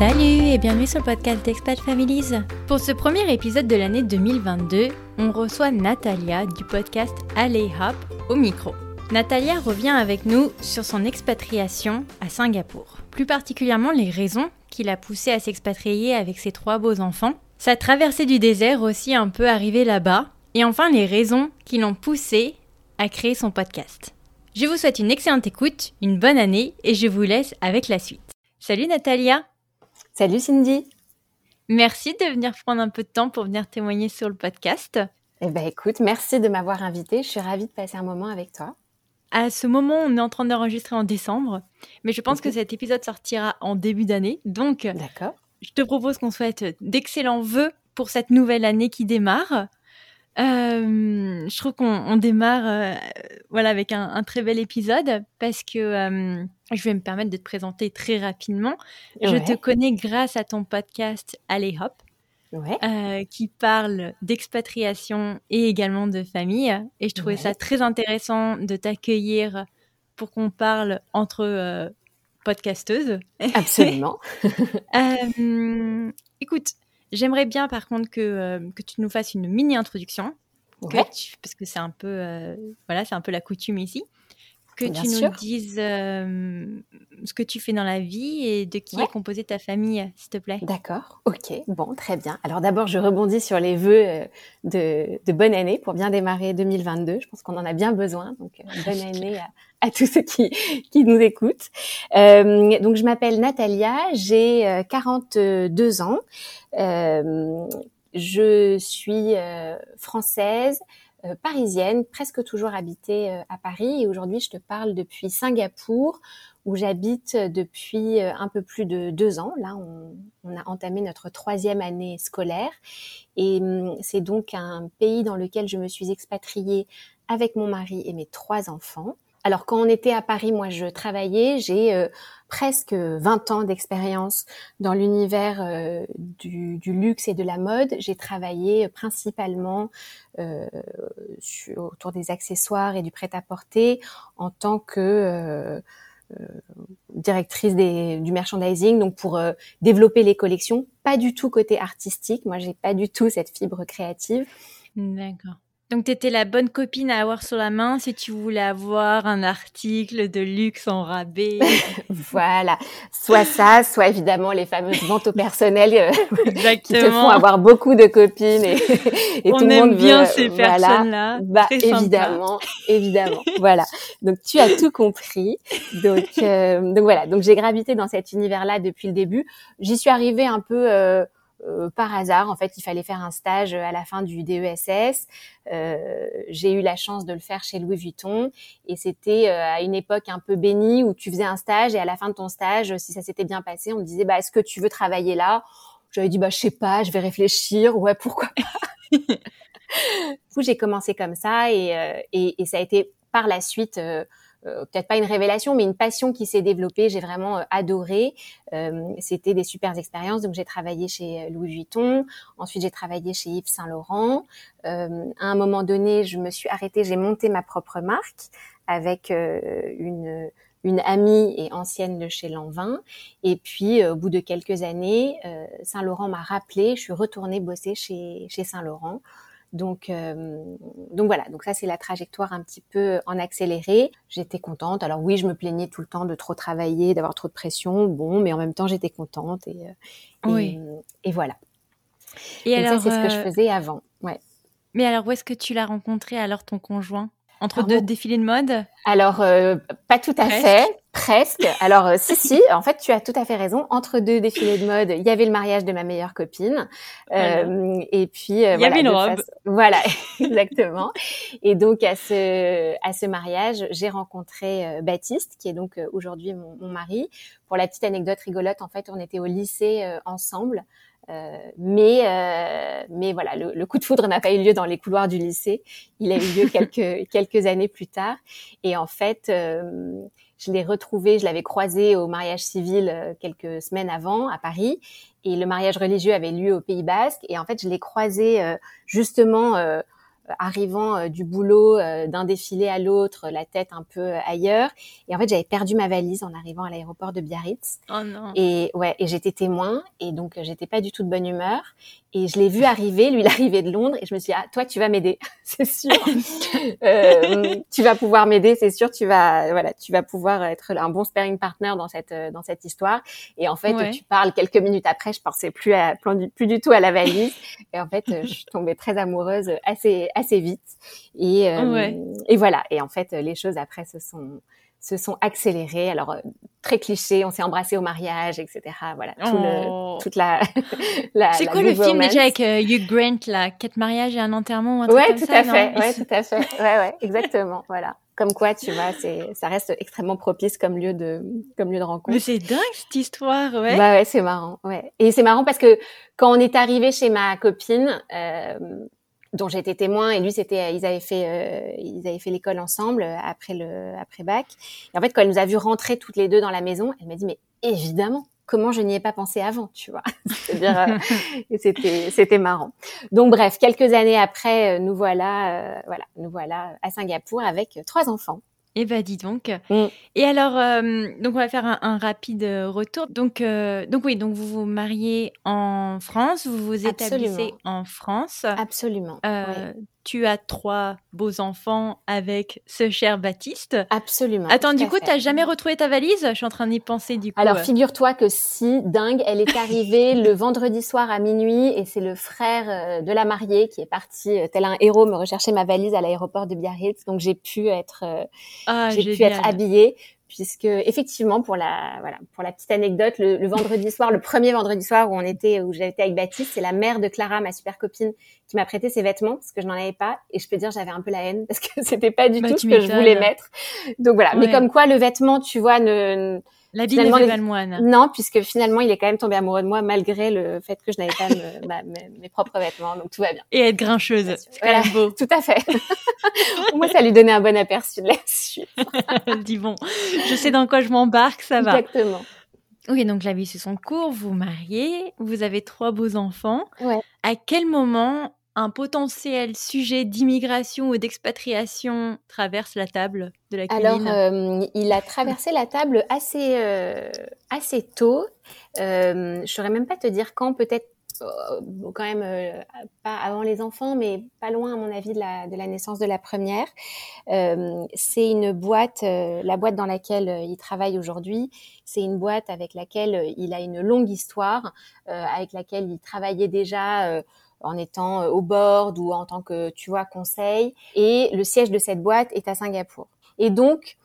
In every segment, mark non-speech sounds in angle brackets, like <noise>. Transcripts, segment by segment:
Salut et bienvenue sur le podcast d'Expat Families. Pour ce premier épisode de l'année 2022, on reçoit Natalia du podcast Alley Hop au micro. Natalia revient avec nous sur son expatriation à Singapour. Plus particulièrement les raisons qui l'a poussée à s'expatrier avec ses trois beaux enfants, sa traversée du désert aussi un peu arrivée là-bas, et enfin les raisons qui l'ont poussée à créer son podcast. Je vous souhaite une excellente écoute, une bonne année et je vous laisse avec la suite. Salut Natalia Salut Cindy Merci de venir prendre un peu de temps pour venir témoigner sur le podcast. Eh ben écoute, merci de m'avoir invitée. Je suis ravie de passer un moment avec toi. À ce moment, on est en train d'enregistrer en décembre, mais je pense que cet épisode sortira en début d'année. Donc, D'accord. je te propose qu'on souhaite d'excellents vœux pour cette nouvelle année qui démarre. Euh, je trouve qu'on démarre euh, voilà avec un, un, très bel épisode parce que euh, je vais me permettre de te présenter très rapidement. Ouais. Je te connais grâce à ton podcast Allez Hop, ouais. qui parle d'expatriation et également de famille. Et je trouvais ouais. ça très intéressant de t'accueillir pour qu'on parle entre podcasteuses. <laughs> Absolument. écoute, J'aimerais bien par contre que, euh, que tu nous fasses une mini introduction, ouais. tu, parce que c'est un peu euh, voilà, c'est un peu la coutume ici, que bien tu sûr. nous dises euh, ce que tu fais dans la vie et de qui ouais. est composée ta famille, s'il te plaît. D'accord, ok, bon, très bien. Alors d'abord, je rebondis sur les vœux euh, de, de, bonne année pour bien démarrer 2022. Je pense qu'on en a bien besoin, donc <laughs> bonne année à, à tous ceux qui, qui nous écoutent. Euh, donc, je m'appelle Natalia, j'ai 42 ans. Euh, je suis euh, française, euh, parisienne, presque toujours habitée à Paris. Et aujourd'hui, je te parle depuis Singapour, où j'habite depuis un peu plus de deux ans. Là, on, on a entamé notre troisième année scolaire. Et hum, c'est donc un pays dans lequel je me suis expatriée avec mon mari et mes trois enfants. Alors quand on était à Paris, moi je travaillais, j'ai euh, presque 20 ans d'expérience dans l'univers euh, du, du, luxe et de la mode. J'ai travaillé principalement euh, autour des accessoires et du prêt-à-porter en tant que euh, directrice des, du merchandising, donc pour euh, développer les collections, pas du tout côté artistique. Moi, j'ai pas du tout cette fibre créative. D'accord. Donc, tu étais la bonne copine à avoir sur la main si tu voulais avoir un article de luxe en rabais. <laughs> voilà. Soit ça, soit évidemment les fameuses ventes au personnel euh, <laughs> qui te font avoir beaucoup de copines et, <laughs> et On tout le monde bien veut, ces voilà. personnes-là. Bah, Très évidemment, évidemment. voilà. Donc, tu as tout compris. Donc, euh, donc voilà. Donc, j'ai gravité dans cet univers-là depuis le début. J'y suis arrivée un peu... Euh, euh, par hasard, en fait, il fallait faire un stage à la fin du DESS. Euh, j'ai eu la chance de le faire chez Louis Vuitton et c'était euh, à une époque un peu bénie où tu faisais un stage et à la fin de ton stage, si ça s'était bien passé, on me disait bah est-ce que tu veux travailler là? J'avais dit bah je sais pas, je vais réfléchir. Ouais, pourquoi pas? <laughs> Du coup, j'ai commencé comme ça et, et, et, ça a été par la suite euh, peut-être pas une révélation, mais une passion qui s'est développée. J'ai vraiment euh, adoré. Euh, C'était des super expériences. Donc j'ai travaillé chez Louis Vuitton. Ensuite j'ai travaillé chez Yves Saint Laurent. Euh, à un moment donné, je me suis arrêtée. J'ai monté ma propre marque avec euh, une une amie et ancienne de chez Lanvin. Et puis, euh, au bout de quelques années, euh, Saint Laurent m'a rappelé. Je suis retournée bosser chez chez Saint Laurent. Donc, euh, donc voilà. Donc ça, c'est la trajectoire un petit peu en accéléré. J'étais contente. Alors oui, je me plaignais tout le temps de trop travailler, d'avoir trop de pression. Bon, mais en même temps, j'étais contente et, et, oui. et voilà. Et donc alors, ça, c'est ce que euh, je faisais avant. Ouais. Mais alors, où est-ce que tu l'as rencontré alors ton conjoint? Entre deux défilés de mode Alors, euh, pas tout à Presque. fait, presque. Alors, euh, si, si, en fait, tu as tout à fait raison. Entre deux défilés de mode, il y avait le mariage de ma meilleure copine. Voilà. Euh, et puis, euh, il y voilà, avait une robe. Voilà, <laughs> exactement. Et donc, à ce, à ce mariage, j'ai rencontré euh, Baptiste, qui est donc aujourd'hui mon, mon mari. Pour la petite anecdote rigolote, en fait, on était au lycée euh, ensemble. Euh, mais euh, mais voilà, le, le coup de foudre n'a pas eu lieu dans les couloirs du lycée. Il a eu lieu <laughs> quelques quelques années plus tard. Et en fait, euh, je l'ai retrouvé, je l'avais croisé au mariage civil euh, quelques semaines avant à Paris. Et le mariage religieux avait lieu au Pays Basque. Et en fait, je l'ai croisé euh, justement. Euh, arrivant du boulot d'un défilé à l'autre, la tête un peu ailleurs. Et en fait, j'avais perdu ma valise en arrivant à l'aéroport de Biarritz. Oh non. Et ouais, et j'étais témoin, et donc j'étais pas du tout de bonne humeur. Et je l'ai vu arriver, lui, <laughs> il arrivait de Londres, et je me suis dit, ah, toi, tu vas m'aider, <laughs> c'est sûr. <laughs> euh, tu vas pouvoir m'aider, c'est sûr. Tu vas, voilà, tu vas pouvoir être un bon sparring partner dans cette dans cette histoire. Et en fait, tu parles quelques minutes après, je pensais plus à plus du tout à la valise. Et en fait, je suis tombée très amoureuse assez assez vite. Et euh, et voilà. Et en fait, les choses après se sont se sont accélérées. Alors euh, très cliché, on s'est embrassé au mariage, etc. Voilà, tout le, oh. toute la. <laughs> la c'est quoi le film déjà avec euh, Hugh Grant là, quatre mariages et un enterrement, un ouais, tout à fait, ouais, <laughs> tout à fait, ouais, ouais, exactement, voilà. Comme quoi, tu vois, c'est, ça reste extrêmement propice comme lieu de, comme lieu de rencontre. Mais c'est dingue cette histoire, ouais. Bah ouais, c'est marrant, ouais. Et c'est marrant parce que quand on est arrivé chez ma copine. Euh, dont j'étais témoin et lui c'était ils avaient fait euh, ils avaient fait l'école ensemble euh, après le après bac. Et en fait quand elle nous a vu rentrer toutes les deux dans la maison elle m'a dit mais évidemment comment je n'y ai pas pensé avant tu vois? <laughs> C'est-à-dire euh, <laughs> c'était c'était marrant. Donc bref quelques années après nous voilà voilà nous voilà à Singapour avec trois enfants eh ben dis donc. Mm. Et alors, euh, donc on va faire un, rapide retour. Donc, euh, donc oui, donc vous vous mariez en France, vous vous établissez en France. Absolument. Euh, tu as trois beaux enfants avec ce cher Baptiste. Absolument. Attends, du coup, tu n'as jamais retrouvé ta valise? Je suis en train d'y penser du coup. Alors, figure-toi que si, dingue, elle est arrivée <laughs> le vendredi soir à minuit et c'est le frère euh, de la mariée qui est parti, euh, tel un héros, me rechercher ma valise à l'aéroport de Biarritz. Donc, j'ai pu être, euh, ah, j'ai pu être habillée puisque effectivement pour la voilà pour la petite anecdote le, vendredi soir le premier vendredi soir où on était où j'étais avec Baptiste c'est la mère de Clara ma super copine qui m'a prêté ses vêtements parce que je n'en avais pas. Et je peux dire j'avais un peu la haine parce que <laughs> c'était pas du bah, tout ce que je voulais mettre. Donc voilà. Mais comme quoi le vêtement tu vois ne la vie n'est pas le moine. Non, puisque finalement, il est quand même tombé amoureux de moi malgré le fait que je n'avais pas mes, <laughs> propres vêtements, donc tout va bien. Et être grincheuse, c'est quand même beau. <laughs> Tout à fait. <laughs> moi, ça lui donnait un bon aperçu de la suite. Dis bon, je sais dans quoi je m'embarque, ça va. Exactement. Oui, donc la vie c'est son cours, vous mariez, vous avez trois beaux enfants. Ouais. À quel moment un potentiel sujet d'immigration ou d'expatriation traverse la table de la cuisine Alors, euh, il a <laughs> traversé la table assez, euh, assez tôt. Euh, je ne saurais même pas te dire quand, peut-être quand même pas avant les enfants, mais pas loin à mon avis de la, de la naissance de la première. c'est une boîte, la boîte dans laquelle il travaille aujourd'hui, c'est une boîte avec laquelle il a une longue histoire, avec laquelle il travaillait déjà en étant euh, au board ou en tant que, tu vois, conseil. Et le siège de cette boîte est à Singapour. Et donc,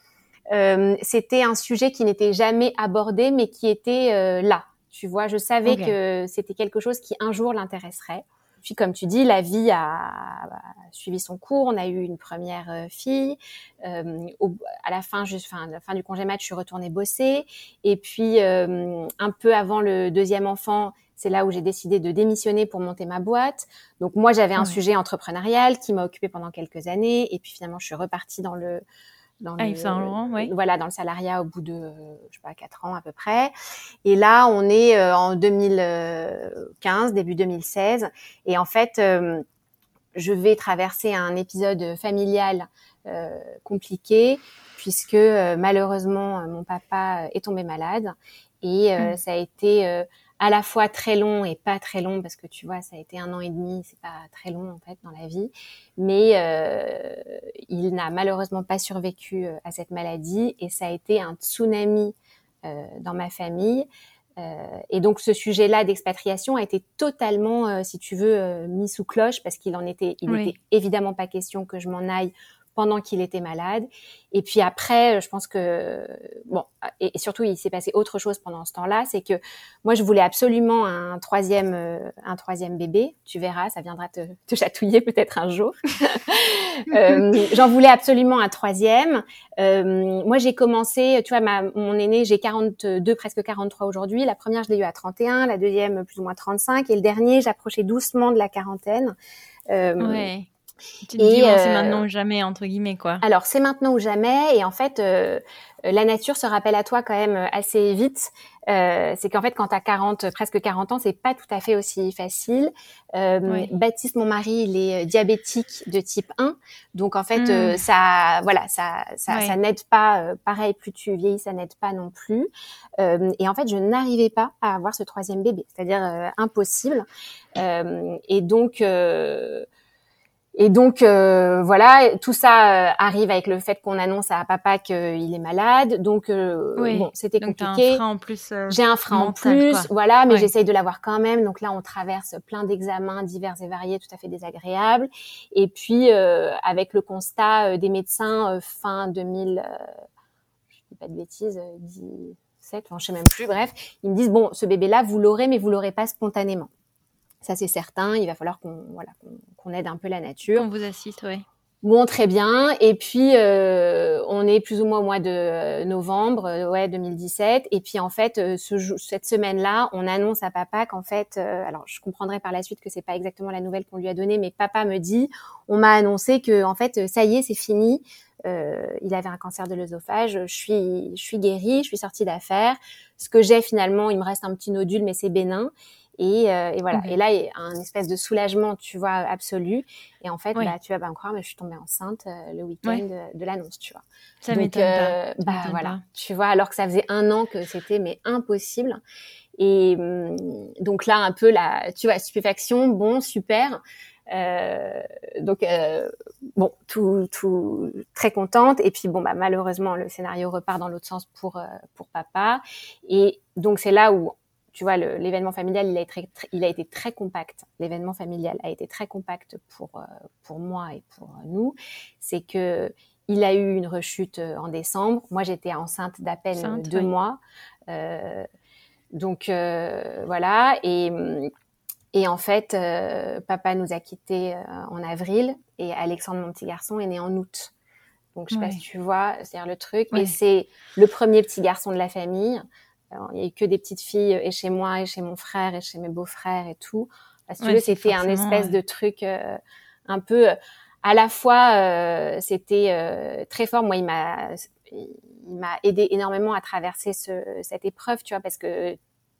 euh, c'était un sujet qui n'était jamais abordé, mais qui était euh, là. Tu vois, je savais que c'était quelque chose qui un jour l'intéresserait. Puis, comme tu dis, la vie a, suivi son cours. On a eu une première fille. Euh, à la fin, juste, fin, la fin du congé mat, je suis retournée bosser. Et puis, un peu avant le deuxième enfant, c'est là où j'ai décidé de démissionner pour monter ma boîte. Donc moi, j'avais un sujet entrepreneurial qui m'a occupé pendant quelques années. Et puis finalement, je suis repartie dans le dans ah, le, voilà dans le salariat au bout de je sais pas quatre ans à peu près et là on est euh, en 2015 début 2016 et en fait euh, je vais traverser un épisode familial euh, compliqué puisque malheureusement mon papa est tombé malade et mmh. ça a été à la fois très long et pas très long parce que tu vois ça a été un an et demi c'est pas très long en fait dans la vie. Mais euh, il n'a malheureusement pas survécu euh, à cette maladie et ça a été un tsunami euh, dans ma famille. Euh, et donc ce sujet-là d'expatriation a été totalement, si tu veux, mis sous cloche parce qu'il en était, il n'était évidemment pas question que je m'en aille pendant qu'il était malade. Et puis après, je pense que bon, et, surtout il s'est passé autre chose pendant ce temps-là, c'est que moi je voulais absolument un troisième, euh, un troisième bébé. Tu verras, ça viendra te, te chatouiller peut-être un jour. <laughs> euh, J'en voulais absolument un troisième. Euh, moi j'ai commencé, tu vois, ma, mon aîné, j'ai 42, presque 43 aujourd'hui. La première je l'ai eu à 31, la deuxième plus ou moins 35, et le dernier j'approchais doucement de la quarantaine. Euh, ouais. Tu te dis, c'est maintenant ou jamais, entre guillemets, quoi. Alors, c'est maintenant ou jamais. Et en fait, la nature se rappelle à toi quand même assez vite. Euh, c'est qu'en fait, quand tu as 40, presque 40 ans, c'est pas tout à fait aussi facile. Euh, Baptiste, mon mari, il est diabétique de type 1. Donc, en fait, euh, hmm. ça, voilà, ça, ça, ça n'aide pas. Euh, pareil, plus tu vieillis, ça n'aide pas non plus. et en fait, je n'arrivais pas à avoir ce troisième bébé, c'est-à-dire impossible. et donc, et donc euh, voilà, tout ça euh, arrive avec le fait qu'on annonce à papa qu'il est malade. Donc euh, bon, c'était compliqué. un frein en plus. J'ai un frein en plus, voilà, mais j'essaye de l'avoir quand même. Donc là, on traverse plein d'examens divers et variés, tout à fait désagréables. Et puis avec le constat des médecins fin 2000, je dis pas de bêtises, 17, enfin je sais même plus. Bref, ils me disent bon, ce bébé-là, vous l'aurez, mais vous l'aurez pas spontanément. Ça, c'est certain. Il va falloir qu'on voilà, qu'on aide un peu la nature. On vous assiste, oui. Bon, très bien. Et puis, euh, on est plus ou moins au mois de euh, novembre, euh, ouais, 2017. Et puis, en fait, ce, cette semaine-là, on annonce à papa qu'en fait, alors, je comprendrai par la suite que c'est pas exactement la nouvelle qu'on lui a donnée, mais papa me dit, on m'a annoncé que, en fait, ça y est, c'est fini. il avait un cancer de l'œsophage. Je suis, je suis guérie, je suis sortie d'affaires. Ce que j'ai finalement, il me reste un petit nodule, mais c'est bénin. Et, euh, et voilà. Et là, il y a un espèce de soulagement, tu vois, absolu. Et en fait, bah, tu vas pas me croire, mais je suis tombée enceinte euh, le week-end de, l'annonce, tu vois. Ça m'étonne euh, Bah voilà, tu vois, alors que ça faisait un an que c'était mais impossible. Et hum, donc là, un peu la, tu vois, stupéfaction, bon, super. Euh, donc euh, bon, tout, tout très contente. Et puis bon, bah malheureusement, le scénario repart dans l'autre sens pour pour papa. Et donc c'est là où tu vois, l'événement familial, il a, été, il a été très compact. L'événement familial a été très compact pour, euh, pour moi et pour nous. C'est que il a eu une rechute euh, en décembre. Moi, j'étais enceinte d'à peine deux mois. Euh, donc euh, voilà. Et, et en fait, euh, papa nous a quittés en avril et Alexandre, mon petit garçon, est né en août. Donc je sais pas si tu vois, c'est le truc. Et c'est le premier petit garçon de la famille il y a eu que des petites filles et chez moi et chez mon frère et chez mes beaux-frères et tout. Parce que c'était un espèce de truc euh, un peu à la fois euh, c'était euh, très fort. Moi il m'a il m'a aidé énormément à traverser ce, cette épreuve tu vois parce que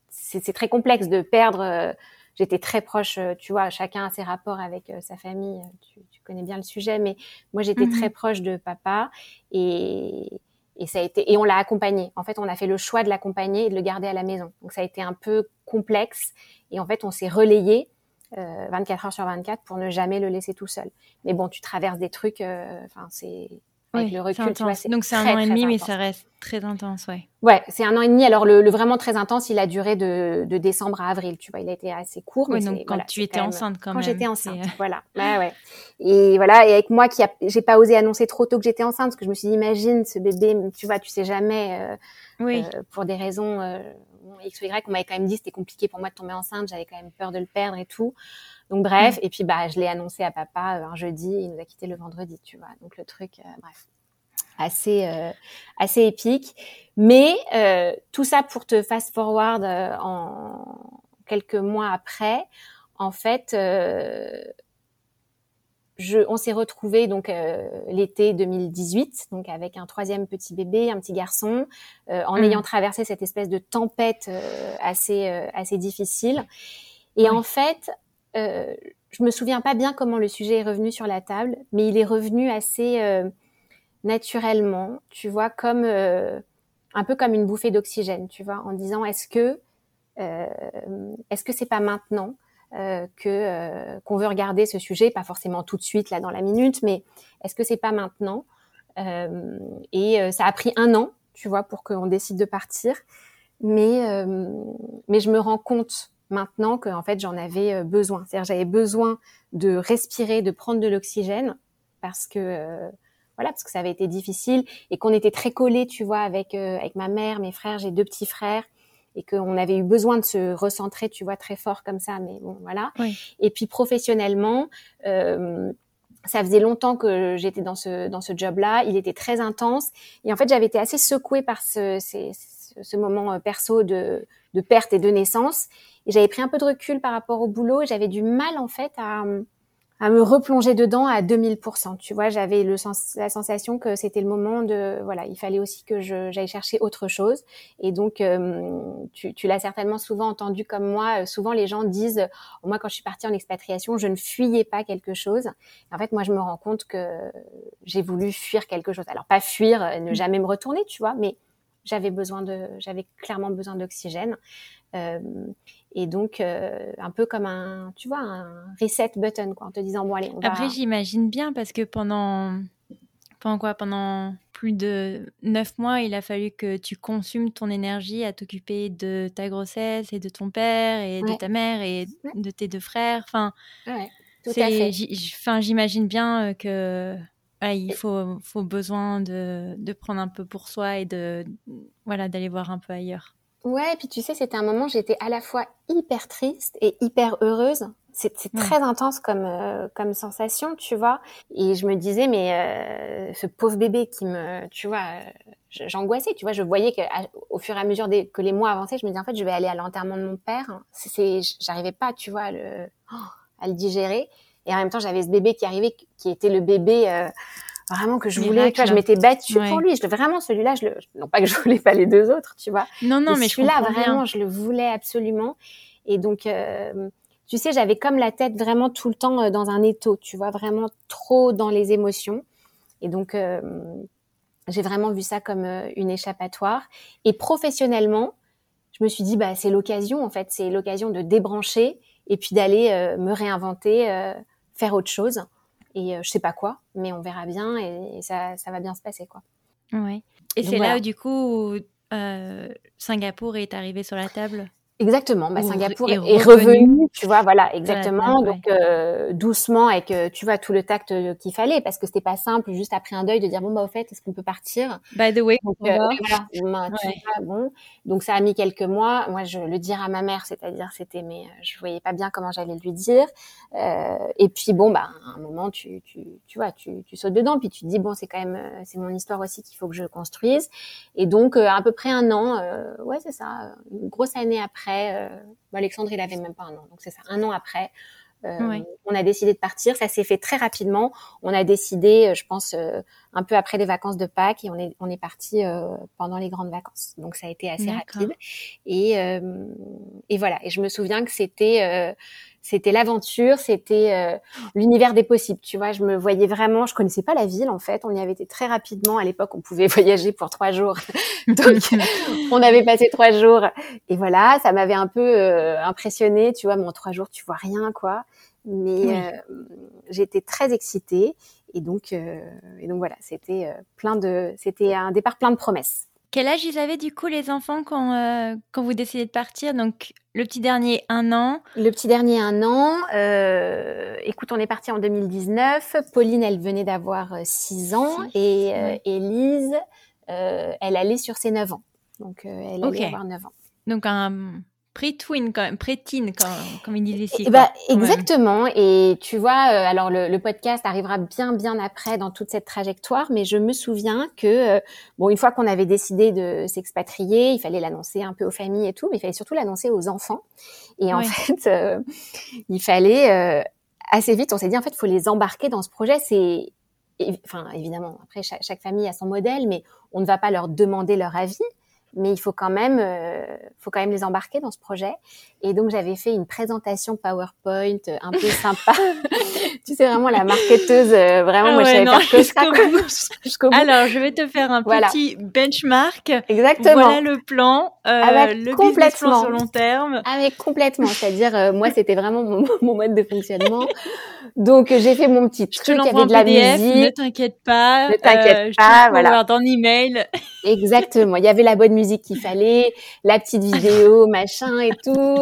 c'est très complexe de perdre j'étais très proche tu vois chacun a ses rapports avec sa famille. Tu, tu, connais bien le sujet mais moi j'étais mmh très proche de papa et et ça a été et on l'a accompagné. En fait, on a fait le choix de l'accompagner et de le garder à la maison. Donc ça a été un peu complexe et en fait, on s'est relayé euh, 24 heures sur 24 pour ne jamais le laisser tout seul. Mais bon, tu traverses des trucs. Euh, enfin, c'est avec le recul, tu vois, Donc c'est un an et demi, mais ça reste très intense, ouais. Ouais, c'est un an et demi. Alors le, le, vraiment très intense, il a duré de, de, décembre à avril, tu vois. Il a été assez court. mais donc quand tu étais enceinte, quand, quand même. Quand j'étais enceinte, voilà. <laughs> Ouais, ouais. Et voilà. Et avec moi, qui a, j'ai pas osé annoncer trop tôt que j'étais enceinte, parce que je me suis dit, imagine ce bébé, tu vois, tu sais jamais. Euh, oui. Euh, pour des raisons euh, X ou Y, on m'avait quand même dit c'était compliqué pour moi de tomber enceinte, j'avais quand même peur de le perdre et tout. Donc bref, mm. et puis bah je l'ai annoncé à papa un jeudi, il nous a quitté le vendredi, tu vois. Donc le truc, bref assez euh, assez épique. Mais euh, tout ça pour te fast forward euh, en quelques mois après, en fait, je, on s'est retrouvé donc l'été 2018, donc avec un troisième petit bébé, un petit garçon, en mmh. ayant traversé cette espèce de tempête assez assez difficile. Et en fait, je me souviens pas bien comment le sujet est revenu sur la table, mais il est revenu assez naturellement, tu vois, comme euh, un peu comme une bouffée d'oxygène, tu vois, en disant est-ce que euh, est-ce que c'est pas maintenant? Euh, que euh, qu'on veut regarder ce sujet, pas forcément tout de suite là dans la minute, mais est-ce que c'est pas maintenant? Et ça a pris un an, tu vois, pour qu'on décide de partir, mais mais je me rends compte maintenant que en fait j'en avais besoin, c'est-à-dire j'avais besoin de respirer, de prendre de l'oxygène parce que voilà parce que ça avait été difficile et qu'on était très collés tu vois avec euh, avec ma mère mes frères. J'ai deux petits frères et qu'on avait eu besoin de se recentrer tu vois très fort comme ça mais bon voilà. Et puis professionnellement euh, ça faisait longtemps que j'étais dans ce dans ce job là il était très intense. Et en fait j'avais été assez secouée par ce, ce moment euh, perso de de perte et de naissance. Et j'avais pris un peu de recul par rapport au boulot. Et j'avais du mal en fait à à me replonger dedans à 2000%. Tu vois, j'avais le sens, la sensation que c'était le moment de, voilà, il fallait aussi que j'aille chercher autre chose. Et donc, euh, tu, tu l'as certainement souvent entendu comme moi. Euh, souvent, les gens disent, moi, quand je suis partie en expatriation, je ne fuyais pas quelque chose. en fait, moi, je me rends compte que j'ai voulu fuir quelque chose. Alors, pas fuir, euh, ne mmh. jamais me retourner, tu vois, mais j'avais besoin de, j'avais clairement besoin d'oxygène. Euh, et donc, euh, un peu comme un, tu vois, un reset button, quoi, en te disant, bon, allez, on va... Après, j'imagine bien, parce que pendant, pendant quoi Pendant plus de neuf mois, il a fallu que tu consumes ton énergie à t'occuper de ta grossesse et de ton père et de ta mère et de tes deux frères. Enfin, ouais. Enfin, j'imagine bien euh, que il faut, faut besoin de, de, prendre un peu pour soi et de voilà d'aller voir un peu ailleurs. Ouais, et puis tu sais, c'était un moment où j'étais à la fois hyper triste et hyper heureuse. C'est très intense comme euh, comme sensation, tu vois. Et je me disais, mais euh, ce pauvre bébé qui me, tu vois, j'angoissais, tu vois. Je voyais que au fur et à mesure des, que les mois avançaient, je me disais en fait, je vais aller à l'enterrement de mon père. C'est, j'arrivais pas, tu vois, à le, à le digérer. Et en même temps, j'avais ce bébé qui arrivait, qui était le bébé. Euh, vraiment que je voulais, tu vois, je m'étais battue pour lui. Je, vraiment, celui-là, je le, non pas que je voulais pas les deux autres, tu vois. Non, non, mais, celui-là, vraiment, je le voulais absolument. Et donc, euh, tu sais, j'avais comme la tête vraiment tout le temps euh, dans un étau, tu vois, vraiment trop dans les émotions. Et donc, euh, j'ai vraiment vu ça comme une échappatoire. Et professionnellement, je me suis dit, bah, c'est l'occasion, en fait, c'est l'occasion de débrancher et puis d'aller me réinventer, faire autre chose et euh, je sais pas quoi, mais on verra bien et, ça, ça, va bien se passer quoi. Ouais. Et c'est là où du coup euh, Singapour est arrivé sur la table? Exactement. Bah, Singapour est, revenu. tu vois, voilà, exactement. Donc euh, doucement avec, euh, tu vois, tout le tact euh, qu'il fallait, parce que c'était pas simple juste après un deuil de dire bon bah au fait, est-ce qu'on peut partir? By the way, donc, voilà, bon. Donc ça a mis quelques mois. Moi, je le dire à ma mère, c'est-à-dire c'était, mais je voyais pas bien comment j'allais lui dire. et puis bon, bah à un moment, tu, tu, tu vois, tu, tu sautes dedans, puis tu te dis bon, c'est quand même, c'est mon histoire aussi qu'il faut que je construise. Et donc à peu près un an, ouais, c'est ça, une grosse année après euh, Alexandre, il avait même pas un an, donc c'est ça, un an après. Euh, on a décidé de partir. Ça s'est fait très rapidement. On a décidé, euh, je pense, un peu après les vacances de Pâques, et on est on est parti pendant les grandes vacances. Donc ça a été assez rapide. Et et voilà. Et je me souviens que c'était c'était l'aventure, c'était euh, l'univers des possibles. Tu vois, je me voyais vraiment. Je connaissais pas la ville en fait. On y avait été très rapidement. À l'époque, on pouvait <laughs> voyager pour trois jours. <laughs> Donc, on avait passé trois jours. Et voilà, ça m'avait un peu euh, impressionné. Tu vois, mais en trois jours, tu vois rien, quoi. Mais euh, j'étais très excitée. Et donc, et donc voilà, c'était plein de, c'était un départ plein de promesses. Quel âge ils avaient du coup les enfants quand, euh, quand vous décidez de partir? Donc le petit dernier, un an. Le petit dernier, un an. Euh, écoute, on est parti en 2019. Pauline, elle venait d'avoir 6 euh, ans. Et Élise, elle allait sur ses 9 ans. Donc elle allait avoir 9 ans. Donc un pré-twin quand même, pré-teen comme, ils disent ici. Ben, exactement. Et tu vois, euh, alors le, podcast arrivera bien bien après dans toute cette trajectoire, mais je me souviens que euh, bon, une fois qu'on avait décidé de s'expatrier, il fallait l'annoncer un peu aux familles et tout, mais il fallait surtout l'annoncer aux enfants. Et en <laughs> fait, euh, il fallait assez vite, on s'est dit en fait, il faut les embarquer dans ce projet. C'est enfin évidemment après chaque, chaque famille a son modèle, mais on ne va pas leur demander leur avis mais il faut quand même, euh, faut quand même les embarquer dans ce projet. Et donc j'avais fait une présentation PowerPoint euh, un peu <laughs> sympa. tu sais vraiment la marketeuse, euh, vraiment moi je savais faire que ça. <laughs> Alors je vais te faire un petit benchmark. Exactement. Voilà le plan, euh, le business plan sur long terme. Avec complètement, c'est-à-dire moi c'était vraiment mon, mon, mode de fonctionnement. Donc j'ai fait mon petit truc, il y avait de la PDF, musique. Ne t'inquiète pas. Ne t'inquiète pas, voilà. Dans email. Exactement. Il y avait la bonne musique qu'il fallait, la petite vidéo, <laughs> machin et tout.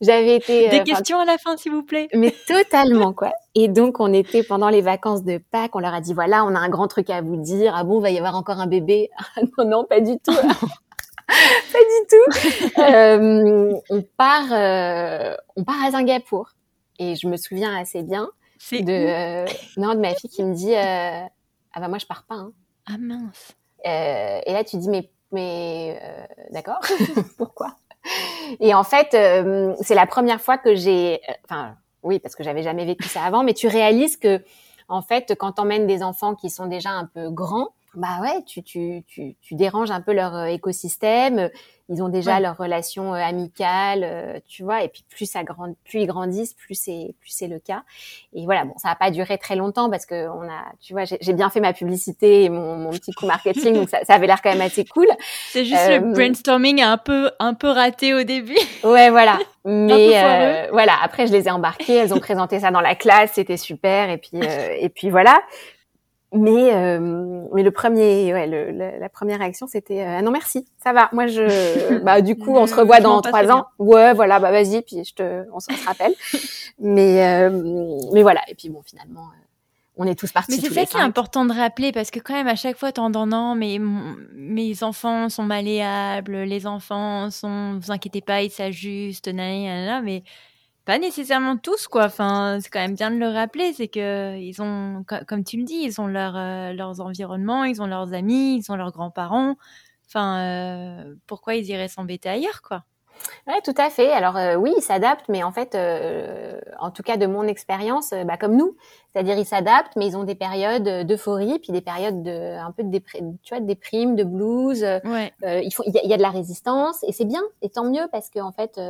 J'avais été. Des euh, questions à la fin, s'il vous plaît. Mais <laughs> totalement, quoi. Et donc, on était pendant les vacances de Pâques. On leur a dit voilà, on a un grand truc à vous dire. Ah bon, va y avoir encore un bébé? <laughs> Ah Non, non, pas du tout. pas du tout. Euh, on part, euh, on part à Singapour. Et je me souviens assez bien de non de ma fille qui me dit ah bah moi je pars pas. Hein. Ah mince. et là tu dis mais mais euh, d'accord, <laughs> pourquoi? Et en fait, euh, c'est la première fois que j'ai, euh, enfin, oui, parce que j'avais jamais vécu ça avant, mais tu réalises que, en fait, quand t'emmènes des enfants qui sont déjà un peu grands, bah ouais, tu, tu, tu, tu déranges un peu leur euh, écosystème. Ils ont déjà leur relation euh, amicale, euh, tu vois. Et puis plus ça grand, plus ils grandissent, plus c'est plus c'est le cas. Et voilà, bon, ça n'a pas duré très longtemps parce que on a, tu vois, j'ai bien fait ma publicité et mon, mon petit coup marketing, donc ça, ça avait l'air quand même assez cool. <laughs> C'est juste le brainstorming un peu un peu raté au début. <laughs> Ouais, voilà. <laughs> Mais voilà, après je les ai embarquées, elles ont présenté ça dans la classe, c'était super. Et puis et puis voilà. Mais euh, mais le premier, ouais, le, la première réaction c'était euh, ah non merci, ça va. Moi je, <laughs> bah du coup on se revoit dans trois ans. Ouais, voilà, bah vas-y, puis je te, on, se rappelle. <laughs> mais euh, mais voilà. Et puis bon finalement, euh, on est tous partis. Mais c'est ça qui est important de rappeler parce que quand même à chaque fois t'entends non mais mes enfants sont malléables, les enfants sont, vous inquiétez pas, ils s'ajustent, nanana, mais pas nécessairement tous quoi enfin c'est quand même bien de le rappeler c'est que ils ont comme tu le dis ils ont leur, euh, leurs environnements ils ont leurs amis ils ont leurs grands-parents enfin euh, pourquoi ils iraient s'embêter ailleurs quoi? Ouais, tout à fait. Alors euh, oui, ils s'adaptent, mais en fait, en tout cas de mon expérience, bah, comme nous, c'est-à-dire ils s'adaptent, mais ils ont des périodes d'euphorie, puis des périodes de un peu de déprime, tu vois, de déprime, de blues. Ouais. il faut, il y, y, a de la résistance, et c'est bien, et tant mieux parce que en fait,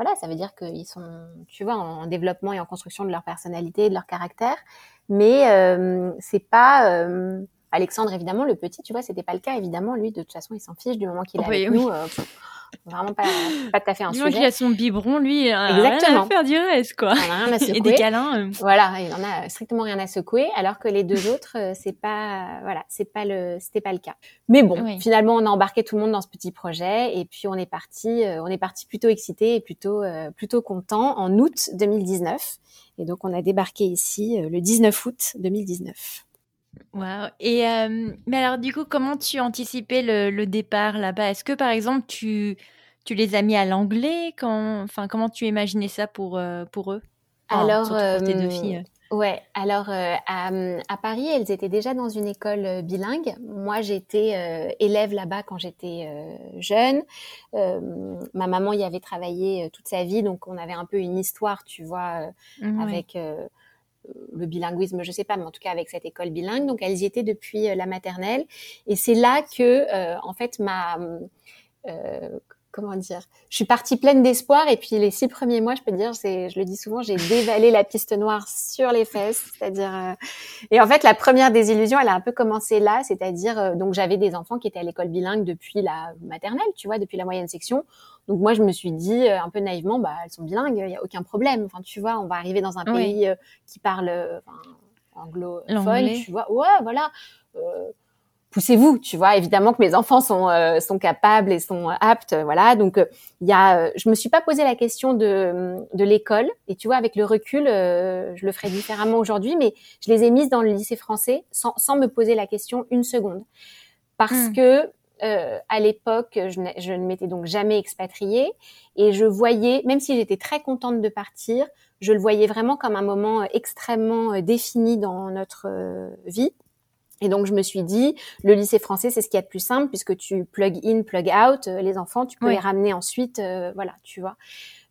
voilà, ça veut dire qu'ils sont, tu vois, en développement et en construction de leur personnalité, de leur caractère. Mais euh, c'est pas euh, Alexandre évidemment le petit, tu vois, c'était pas le cas évidemment. Lui, de toute façon, il s'en fiche du moment qu'il est avec nous. Euh, vraiment pas, pas tout à fait un sujet. qu'il a son biberon, lui, il a Exactement. rien à faire du reste, quoi. Il en a rien à secouer. <laughs> Et des câlins. Euh. Voilà, il en a strictement rien à secouer, alors que les deux autres, euh, c'est pas, voilà, c'est pas le, c'était pas le cas. Mais bon, finalement, on a embarqué tout le monde dans ce petit projet, et puis on est parti, euh, on est parti plutôt excité et plutôt, plutôt content en août 2019. Et donc, on a débarqué ici le 19 août 2019. Wow. Et euh, mais alors du coup, comment tu anticipais le, le départ là-bas? Est-ce que par exemple tu tu les as mis à l'anglais? Quand enfin comment tu imaginais ça pour euh, pour eux? Alors pour tes deux euh, filles. Ouais, alors à, à, Paris, elles étaient déjà dans une école bilingue. Moi, j'étais élève là-bas quand j'étais jeune. ma maman y avait travaillé toute sa vie, donc on avait un peu une histoire, tu vois, avec le bilinguisme, je sais pas, mais en tout cas avec cette école bilingue. Donc elles y étaient depuis euh, la maternelle, et c'est là que, euh, en fait, ma euh, comment dire, je suis partie pleine d'espoir. Et puis les six premiers mois, je peux te dire, je le dis souvent, j'ai dévalé la piste noire sur les fesses, c'est-à-dire, euh, et en fait, la première désillusion, elle a un peu commencé là, c'est-à-dire, euh, donc j'avais des enfants qui étaient à l'école bilingue depuis la maternelle, tu vois, depuis la moyenne section, donc moi, je me suis dit euh, un peu naïvement, bah elles sont bilingues, il y a aucun problème, enfin tu vois, on va arriver dans un pays qui parle enfin, anglophone, tu vois, ouais, voilà. Poussez-vous, tu vois. Évidemment que mes enfants sont euh, sont capables et sont aptes, voilà. Donc il euh, y a, euh, je me suis pas posé la question de de l'école. Et tu vois avec le recul, je le ferai différemment aujourd'hui, mais je les ai mises dans le lycée français sans sans me poser la question une seconde. Parce hmm. que à l'époque, je, je, ne m'étais donc jamais expatriée et je voyais, même si j'étais très contente de partir, je le voyais vraiment comme un moment extrêmement défini dans notre vie et donc je me suis dit, le lycée français, c'est ce qui est le plus simple puisque tu plug in, plug out, euh, les enfants, tu peux les ramener ensuite, euh, voilà, tu vois.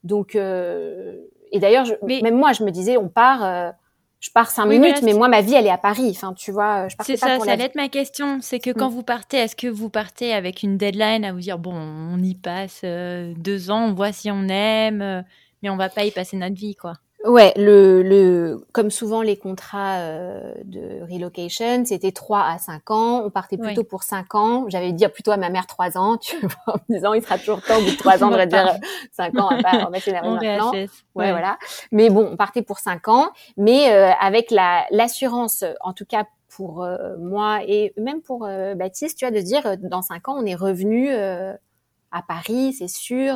Donc euh, et d'ailleurs, même moi, je me disais, on part. Je pars cinq minutes, mais moi, ma vie, elle est à Paris. Enfin, tu vois, je C'est ça, ça allait être ma question. C'est que quand mm. vous partez, est-ce que vous partez avec une deadline à vous dire, bon, on y passe deux ans, on voit si on aime, mais on va pas y passer notre vie, quoi? Ouais, le, le, comme souvent les contrats euh, de relocation, c'était 3 à 5 ans. On partait plutôt pour 5 ans. J'avais dit plutôt à ma mère 3 ans, tu <laughs> vois, en me disant il sera toujours temps au bout de 3 <laughs> ans de dire 5 <laughs> ans, à pas remettre maintenant. Ouais, ouais, voilà. Mais bon, on partait pour 5 ans, mais euh, avec la l'assurance, en tout cas pour euh, moi et même pour Baptiste, tu vois, de dire dans 5 ans, on est revenu à Paris, c'est sûr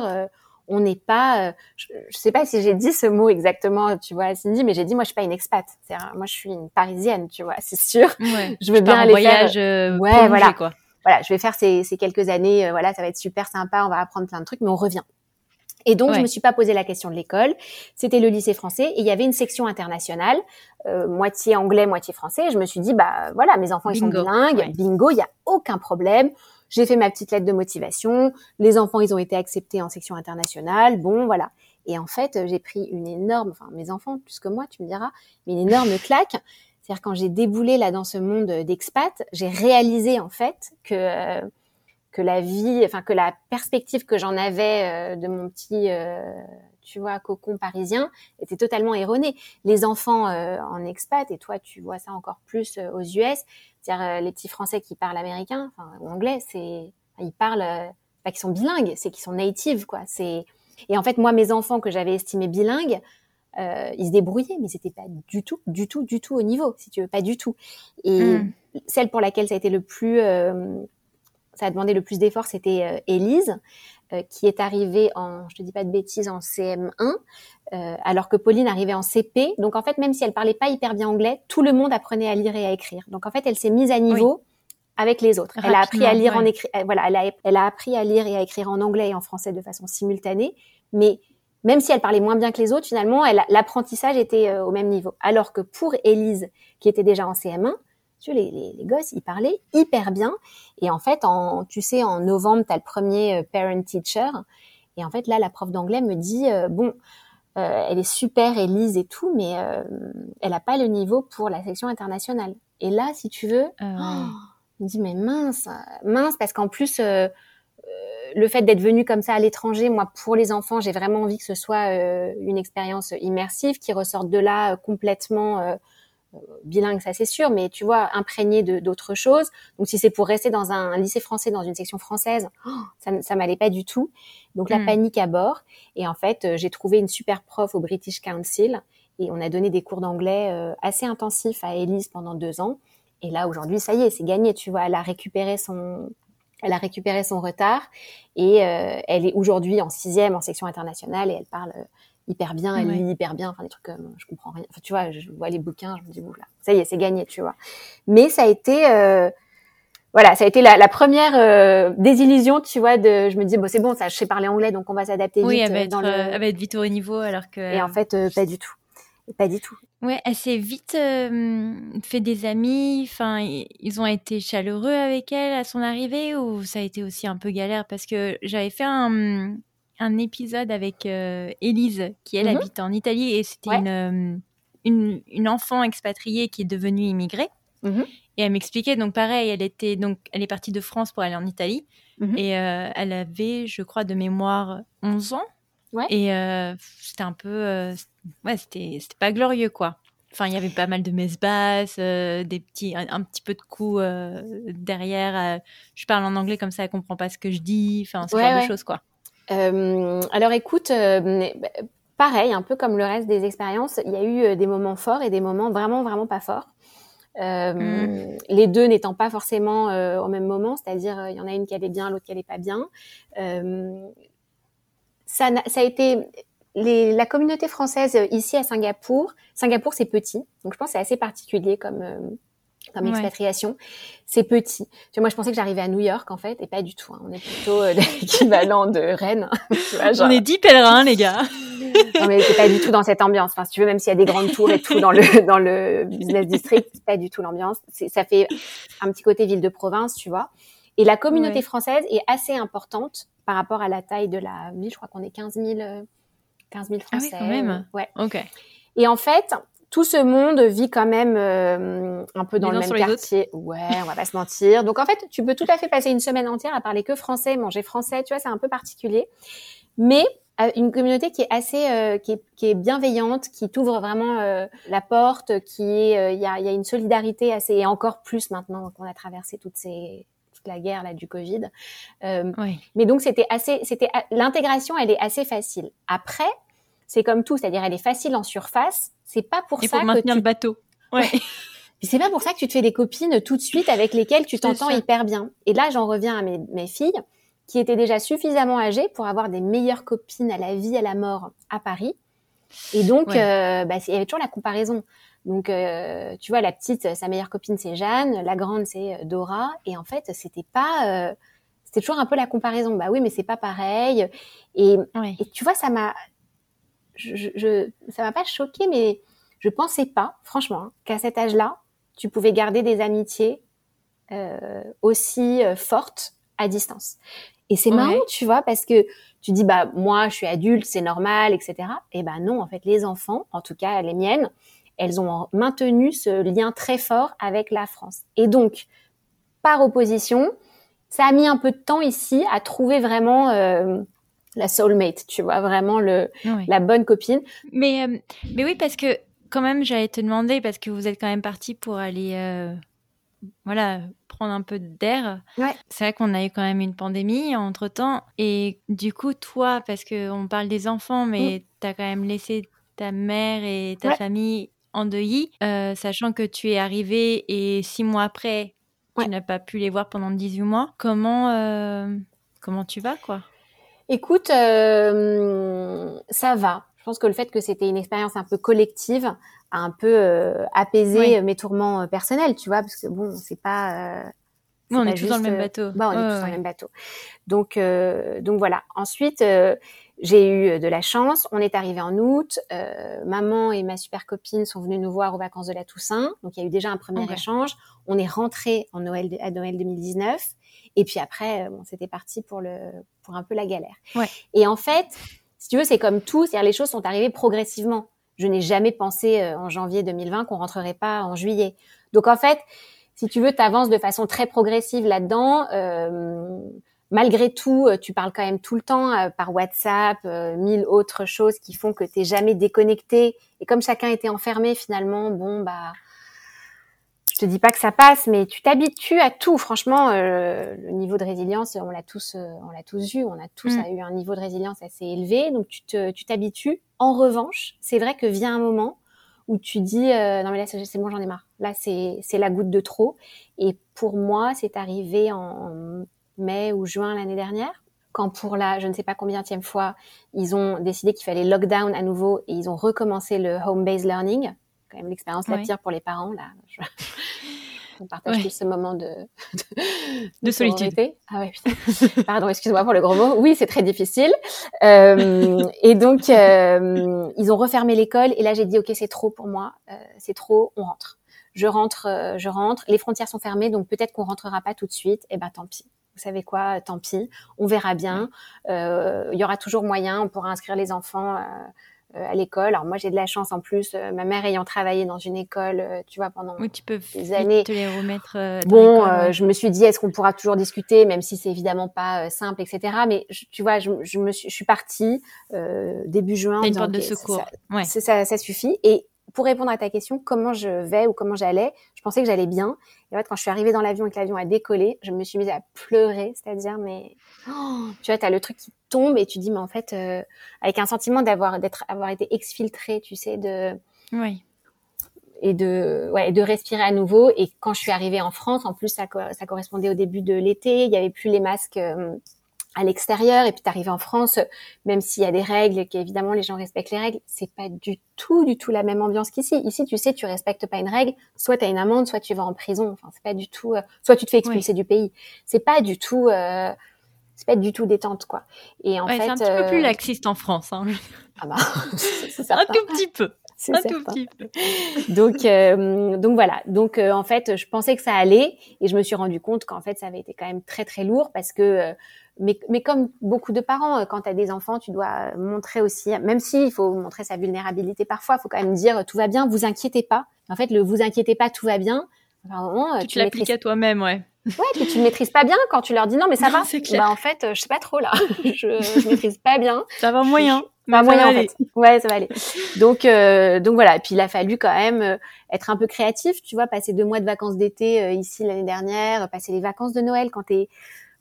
on n'est pas, euh, je, sais pas si j'ai dit ce mot exactement, tu vois, Cindy, mais j'ai dit moi je suis pas une expat, c'est moi je suis une parisienne, tu vois, <laughs> c'est sûr. je veux bien aller voyage, faire, euh, ouais, voilà, quoi. Voilà, je vais faire ces, ces quelques années, euh, voilà, ça va être super sympa, on va apprendre plein de trucs, mais on revient. Et donc, je me suis pas posé la question de l'école. C'était le lycée français et il y avait une section internationale, moitié anglais, moitié français. Et je me suis dit, bah voilà, mes enfants ils sont bilingues, bingo, il y a aucun problème. J'ai fait ma petite lettre de motivation. Les enfants, ils ont été acceptés en section internationale. Bon, voilà. Et en fait, j'ai pris une énorme, enfin mes enfants plus que moi, tu me diras, mais une énorme <laughs> claque. C'est-à-dire quand j'ai déboulé là dans ce monde d'expat, j'ai réalisé en fait que que la vie, enfin que la perspective que j'en avais de mon petit tu vois, cocon parisien, était totalement erroné. Les enfants euh, en expat, et toi tu vois ça encore plus euh, aux US, c'est-à-dire euh, les petits Français qui parlent américain, enfin ou anglais, c'est ils parlent, pas qu'ils sont bilingues, c'est qu'ils sont natives quoi. C'est et en fait moi mes enfants que j'avais estimés bilingues, ils se débrouillaient, mais c'était pas du tout, du tout, du tout au niveau, si tu veux, pas du tout. Et hmm. celle pour laquelle ça a été le plus, ça a demandé le plus d'efforts, c'était Élise. Euh, qui est arrivée en, je te dis pas de bêtises, en CM1, euh, alors que Pauline arrivait en CP. Donc en fait, même si elle parlait pas hyper bien anglais, tout le monde apprenait à lire et à écrire. Donc en fait, elle s'est mise à niveau. avec les autres. elle a appris à lire en écrit, voilà, elle a, elle a appris à lire et à écrire en anglais et en français de façon simultanée, mais même si elle parlait moins bien que les autres, finalement, l'apprentissage était euh, au même niveau. Alors que pour Élise, qui était déjà en CM1, les, les, gosses, ils parlaient hyper bien. Et en fait, en, tu sais, en novembre, tu as le premier euh, parent-teacher. Et en fait, là, la prof d'anglais me dit, euh, bon, euh, elle est super, Elise et tout, mais elle n'a pas le niveau pour la section internationale. Et là, si tu veux, ah me dit, mais mince, mince, parce qu'en plus, le fait d'être venu comme ça à l'étranger, moi, pour les enfants, j'ai vraiment envie que ce soit une expérience immersive, qui ressorte de là complètement bilingue, ça c'est sûr, mais tu vois, imprégné d'autres choses. Donc si c'est pour rester dans un, lycée français, dans une section française, oh, ça, ça m'allait pas du tout. Donc la hmm. panique à bord. Et en fait, euh, j'ai trouvé une super prof au British Council et on a donné des cours d'anglais euh, assez intensifs à Elise pendant deux ans. Et là aujourd'hui, ça y est, c'est gagné. Tu vois, elle a récupéré son, elle a récupéré son retard et euh, elle est aujourd'hui en sixième en section internationale et elle parle hyper bien, elle lit hyper bien, enfin des trucs comme je comprends rien. Enfin tu vois, je vois les bouquins, je me dis là, ça y est, c'est gagné, tu vois. Mais ça a été euh, voilà, ça a été la, la première euh, désillusion, tu vois, de je me dis bon c'est bon, ça je sais parler anglais donc on va s'adapter vite oui, elle va, euh, être, le... elle va être vite au niveau alors que Et en fait pas du tout. Pas du tout. Ouais, elle s'est vite fait des amis. Enfin, ils ont été chaleureux avec elle à son arrivée ou ça a été aussi un peu galère? Parce que j'avais fait un, un épisode avec euh, Élise, qui elle mhm. habite en Italie, et c'était euh, une, une, enfant expatriée qui est devenue immigrée. Mhm. Et elle m'expliquait, donc pareil, elle était donc elle est partie de France pour aller en Italie, mhm. et euh, elle avait, je crois, de mémoire 11 ans. Et c'était un peu, ouais, c'était c'était pas glorieux quoi. Enfin, il y avait pas mal de messes basses, des petits, un, petit peu de coups derrière. je parle en anglais comme ça, elle comprend pas ce que je dis. Enfin, ce genre de choses, quoi. Euh, alors écoute, euh, bah, pareil, un peu comme le reste des expériences, il y a eu euh, des moments forts et des moments vraiment, vraiment pas forts. Euh, mm. Les deux n'étant pas forcément euh, au même moment, c'est-à-dire il y en a une qui allait bien, l'autre qui allait pas bien. ça, ça a été les, la communauté française ici à Singapour. Singapour c'est petit, donc je pense que c'est assez particulier comme comme expatriation. C'est petit. Tu vois, moi, je pensais que j'arrivais à New York, en fait, et pas du tout. Hein. On est plutôt euh, <laughs> l'équivalent de Rennes. tu vois, genre... On est dix pèlerins, les gars. <laughs> non, mais c'est pas du tout dans cette ambiance. Enfin, si tu veux, même s'il y a des grandes tours et tout dans le <laughs> dans le business district, c'est pas du tout l'ambiance. Ça fait un petit côté ville de province, tu vois. Et la communauté française est assez importante par rapport à la taille de la ville. Je crois qu'on est 15 000, 15 000 Français. Ah oui, quand même. Ouais. Ok. Et en fait, tout ce monde vit quand même euh, un peu dans le même quartier. Ouais, on va pas se mentir. Donc en fait, tu peux tout à fait passer une semaine entière à parler que français, manger français. Tu vois, c'est un peu particulier. Mais euh, une communauté qui est assez, euh, qui, est, qui, est, bienveillante, qui t'ouvre vraiment la porte, qui est, il y a, y, a, une solidarité assez, et encore plus maintenant qu'on a traversé toutes ces toute la guerre là du Covid. Oui. Mais donc c'était assez, c'était l'intégration, elle est assez facile. Après, c'est comme tout, c'est-à-dire elle est facile en surface. C'est pas pour ça pour maintenir le bateau. Ouais. c'est pas pour ça que tu te fais des copines tout de suite avec lesquelles tu t'entends hyper bien. Et là, j'en reviens à mes, mes, filles qui étaient déjà suffisamment âgées pour avoir des meilleures copines à la vie, à la mort à Paris. Et donc, euh, bah, il y avait toujours la comparaison. Donc, euh, tu vois, la petite, sa meilleure copine, c'est Jeanne. La grande, c'est euh, Dora. Et en fait, c'était pas... Euh, c'était toujours un peu la comparaison. Bah oui, mais c'est pas pareil. Et, et tu vois, ça m'a je, je, ça m'a pas choqué, mais je pensais pas, franchement, hein, qu'à cet âge-là, tu pouvais garder des amitiés euh, aussi euh, fortes à distance. Et c'est marrant, tu vois, parce que tu dis bah moi je suis adulte, c'est normal, etc. Et ben non, en fait les enfants, en tout cas les miennes, elles ont maintenu ce lien très fort avec la France. Et donc par opposition, ça a mis un peu de temps ici à trouver vraiment euh, la soulmate, tu vois, vraiment le la bonne copine. Mais euh, mais oui parce que quand même j'allais te demander parce que vous êtes quand même parti pour aller euh, voilà prendre un peu d'air. C'est vrai qu'on a eu quand même une pandémie entre temps. Et du coup, toi, parce qu'on parle des enfants, mais mm. tu as quand même laissé ta mère et ta famille en deuil, euh, sachant que tu es arrivé et six mois après, tu n'as pas pu les voir pendant 18 mois. Comment, comment tu vas, quoi? Écoute, euh, ça va. Je pense que le fait que c'était une expérience un peu collective a un peu euh, apaisé mes tourments euh, personnels, tu vois, parce que bon, c'est pas. Euh, on est tous dans le même bateau. Bah, on est tous dans le même bateau. Donc, donc voilà. Ensuite, j'ai eu de la chance. On est arrivé en août. maman et ma super copine sont venues nous voir aux vacances de la Toussaint. Donc, il y a eu déjà un premier échange. On est rentré en Noël à Noël 2019. Et puis après, bon, c'était parti pour le pour un peu la galère. Ouais. Et en fait, si tu veux, c'est comme tout, c'est-à-dire les choses sont arrivées progressivement. Je n'ai jamais pensé euh, en janvier 2020 qu'on rentrerait pas en juillet. Donc en fait, si tu veux, tu avances de façon très progressive là-dedans. Euh, malgré tout, euh, tu parles quand même tout le temps par WhatsApp, mille autres choses qui font que tu n'es jamais déconnecté. Et comme chacun était enfermé, finalement, bon bah je te dis pas que ça passe, mais tu t'habitues à tout. Franchement, euh, le niveau de résilience, on l'a tous, euh, on l'a tous eu. On a tous mm. eu un niveau de résilience assez élevé, donc tu te, tu t'habitues. En revanche, c'est vrai que vient un moment où tu dis euh, non mais là c'est bon, j'en ai marre. Là c'est c'est la goutte de trop. Et pour moi, c'est arrivé en mai ou juin l'année dernière quand pour la je ne sais pas combien fois, ils ont décidé qu'il fallait lockdown à nouveau et ils ont recommencé le home-based learning quand même l'expérience la pire pour les parents. Là, <laughs> on partage tous ce moment de, de, solitude. Ah ouais, <laughs> Pardon, excuse-moi pour le gros mot. Oui, c'est très difficile. Euh, et donc, euh, ils ont refermé l'école. Et là, j'ai dit, OK, c'est trop pour moi. Euh, c'est trop, on rentre. Je rentre, je rentre. Les frontières sont fermées, donc peut-être qu'on rentrera pas tout de suite. Et eh ben, tant pis. Vous savez quoi? Tant pis. On verra bien. Euh, il y aura toujours moyen. On pourra inscrire les enfants euh, à l'école. Alors moi j'ai de la chance en plus, euh, ma mère ayant travaillé dans une école, euh, tu vois pendant oui, tu peux des années. Te les remettre. bon, je me suis dit est-ce qu'on pourra toujours discuter, même si c'est évidemment pas simple, etc. Mais tu vois, je, je, me suis, je suis partie début juin. une porte de secours. Ça, ouais. ça, ça suffit. Et pour répondre à ta question, comment je vais ou comment j'allais, je pensais que j'allais bien. Et en fait, quand je suis arrivée dans l'avion et que l'avion a décollé, je me suis mise à pleurer, c'est-à-dire, mais oh, tu vois, tu as le truc qui tombe et tu dis, mais en fait, euh, avec un sentiment d'avoir d'être avoir été exfiltré, tu sais, de oui. et de ouais, de respirer à nouveau. Et quand je suis arrivée en France, en plus, ça, ça correspondait au début de l'été, il y avait plus les masques. Euh, à l'extérieur et puis tu en France, même s'il y a des règles, qu'évidemment les gens respectent les règles, c'est pas du tout, du tout la même ambiance qu'ici. Ici, tu sais, tu respectes pas une règle, soit tu as une amende, soit tu vas en prison. Enfin, c'est pas du tout, euh, soit tu te fais expulser du pays. C'est pas du tout, euh, c'est pas du tout détente, quoi. Et en fait, c'est un petit peu plus euh, laxiste en France. Hein. <laughs> Ah bah, <laughs> c'est un tout petit peu. <laughs> Un tout petit peu. donc, euh, donc voilà. Donc en fait, je pensais que ça allait et je me suis rendu compte qu'en fait, ça avait été quand même très très lourd parce que mais, mais comme beaucoup de parents, euh, quand tu as des enfants, tu dois montrer aussi, même s'il faut montrer sa vulnérabilité parfois, il faut quand même dire tout va bien, vous inquiétez pas. En fait, le vous inquiétez pas, tout va bien. Enfin, tu, tu l'appliques à toi-même, ouais. Ouais, puis tu ne maîtrises pas bien quand tu leur dis non, mais ça <laughs> va. Clair. Bah, en fait, je sais pas trop là. <laughs> je, je maîtrise pas bien. Ça va moyen. Bah, moyen en fait. Ouais, ça va aller. Donc, euh, donc voilà. Et puis il a fallu quand même euh, être un peu créatif, tu vois, passer deux mois de vacances d'été euh, ici l'année dernière, passer les vacances de Noël quand t'es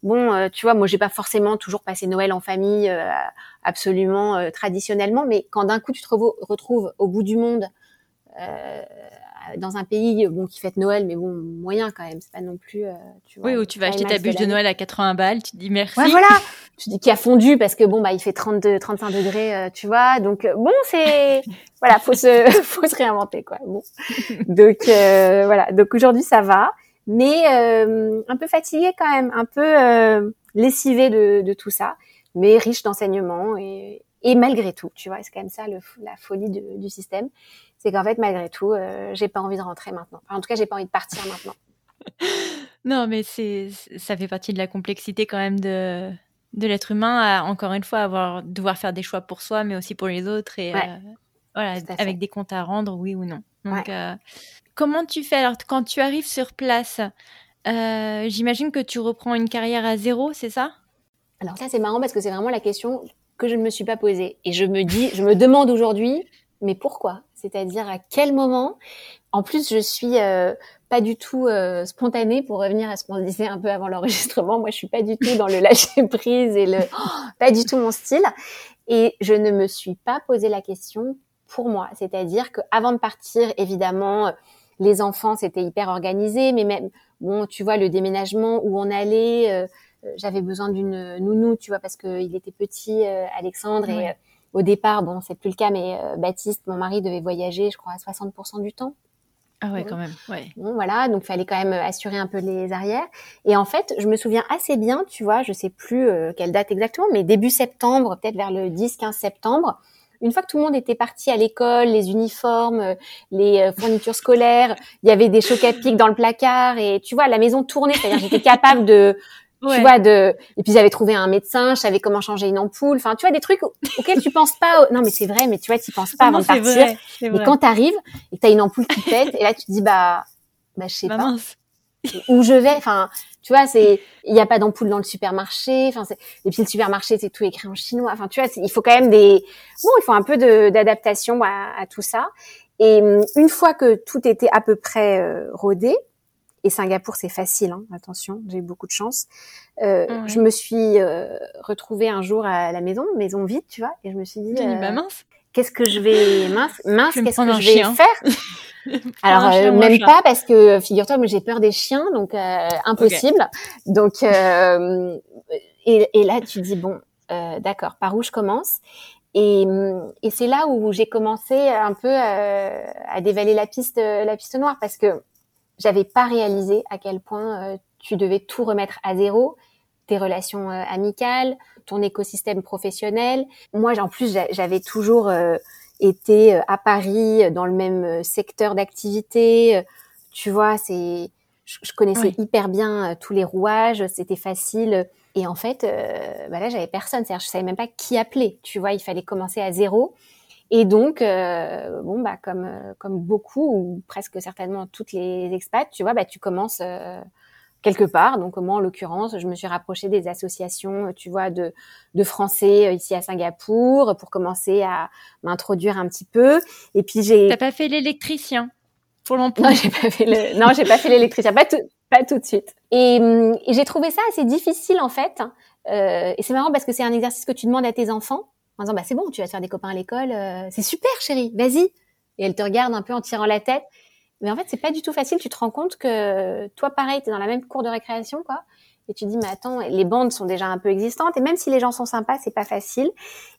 bon, euh, tu vois, moi j'ai pas forcément toujours passé Noël en famille euh, absolument euh, traditionnellement, mais quand d'un coup tu te retrouves au bout du monde dans un pays bon qui fête Noël, mais bon moyen quand même, c'est pas non plus. tu vois, oui, où tu vas acheter ta bûche de, Noël à 80 balles, tu te dis merci. Ouais, voilà. <laughs> tu dis qu'il a fondu parce que bon bah il fait 32, 35 degrés, tu vois, donc bon c'est voilà, faut se <laughs> faut se réinventer quoi. Bon, <laughs> donc voilà, donc aujourd'hui ça va mais euh, un peu fatigué quand même, un peu euh, lessivé de, de, tout ça, mais riche d'enseignements et, et, malgré tout, tu vois, c'est quand même ça le, la folie du système, c'est qu'en fait malgré tout, euh, j'ai pas envie de rentrer maintenant. Enfin, en tout cas, j'ai pas envie de partir maintenant. <laughs> Non, mais c'est ça fait partie de la complexité quand même de de l'être humain à, encore une fois avoir devoir faire des choix pour soi mais aussi pour les autres et euh, voilà avec des comptes à rendre oui ou non. Donc euh, comment tu fais alors quand tu arrives sur place euh, j'imagine que tu reprends une carrière à zéro, c'est ça? Alors ça c'est marrant parce que c'est vraiment la question que je ne me suis pas posée et je me dis je me demande aujourd'hui mais pourquoi? C'est-à-dire à quel moment? En plus, je suis euh, pas du tout euh, spontanée pour revenir à ce qu'on disait un peu avant l'enregistrement. Moi, je suis pas du tout dans le lâcher prise et le <gasps> pas du tout mon style. Et je ne me suis pas posé la question pour moi. C'est-à-dire que avant de partir, évidemment, les enfants c'était hyper organisé, mais même bon, tu vois le déménagement où on allait. Euh, j'avais besoin d'une nounou, tu vois, parce qu'il était petit, euh, Alexandre, et au départ, bon, c'est plus le cas, mais Baptiste, mon mari, devait voyager, je crois, à 60% du temps. Ah ouais, quand même. Ouais. Bon, voilà, donc fallait quand même assurer un peu les arrières. Et en fait, je me souviens assez bien, tu vois, je sais plus euh, quelle date exactement, mais début septembre, peut-être vers le 10-15 septembre, une fois que tout le monde était parti à l'école, les uniformes, euh, les euh, fournitures scolaires, il y avait des chocs à pic dans le placard et tu vois, la maison tournait, c'est-à-dire j'étais capable de tu vois de et puis j'avais trouvé un médecin je savais comment changer une ampoule. Enfin tu vois des trucs auxquels tu penses pas non mais c'est vrai mais tu vois tu penses pas avant de partir. vrai, et quand t'arrives et que t'as une ampoule qui pète et là tu te dis bah bah je sais bah, pas. où je vais enfin tu vois c'est il y a pas d'ampoule dans le supermarché enfin et puis le supermarché c'est tout écrit en chinois enfin tu vois il faut quand même des bon il faut un peu d'adaptation à, à, tout ça et hum, une fois que tout était à peu près euh, rodé et Singapour, c'est facile, hein, attention, j'ai eu beaucoup de chance. Euh, Je me suis euh, retrouvée un jour à la maison, maison vide, tu vois, et je me suis dit, euh, bah mince. qu'est-ce que je vais mince, mince, qu'est-ce que je vais faire? <laughs> <laughs> Alors euh, même pas parce que figure-toi, moi j'ai peur des chiens, donc euh, impossible. Donc et, et, là tu dis bon, d'accord, par où je commence? Et, et c'est là où j'ai commencé un peu à dévaler la piste, la piste noire, parce que j'avais pas réalisé à quel point euh, tu devais tout remettre à zéro, tes relations euh, amicales, ton écosystème professionnel. Moi, en plus, j'avais toujours euh, été à Paris dans le même secteur d'activité. Tu vois, c'est, je, connaissais hyper bien tous les rouages, c'était facile. Et en fait, bah là, j'avais personne. C'est-à-dire, je savais même pas qui appeler. Tu vois, il fallait commencer à zéro. Et donc, euh, bon, bah, comme, euh, comme beaucoup, ou presque certainement toutes les expats, tu vois, bah, tu commences euh, quelque part. Donc, moi, en l'occurrence, je me suis rapprochée des associations, tu vois, de, de Français ici à Singapour pour commencer à m'introduire un petit peu. Et puis, j'ai... T'as pas fait l'électricien pour l'emploi Non, j'ai pas fait le... non, j'ai pas fait l'électricien, pas tout, pas tout de suite. Et, et j'ai trouvé ça assez difficile, en fait. Euh, et c'est marrant parce que c'est un exercice que tu demandes à tes enfants en disant bah c'est bon, tu vas te faire des copains à l'école, euh, c'est super chérie, vas-y. Et elle te regarde un peu en tirant la tête. Mais en fait, c'est pas du tout facile. Tu te rends compte que toi, pareil, tu es dans la même cour de récréation, quoi. Et tu dis, mais attends, les bandes sont déjà un peu existantes. Et même si les gens sont sympas, c'est pas facile.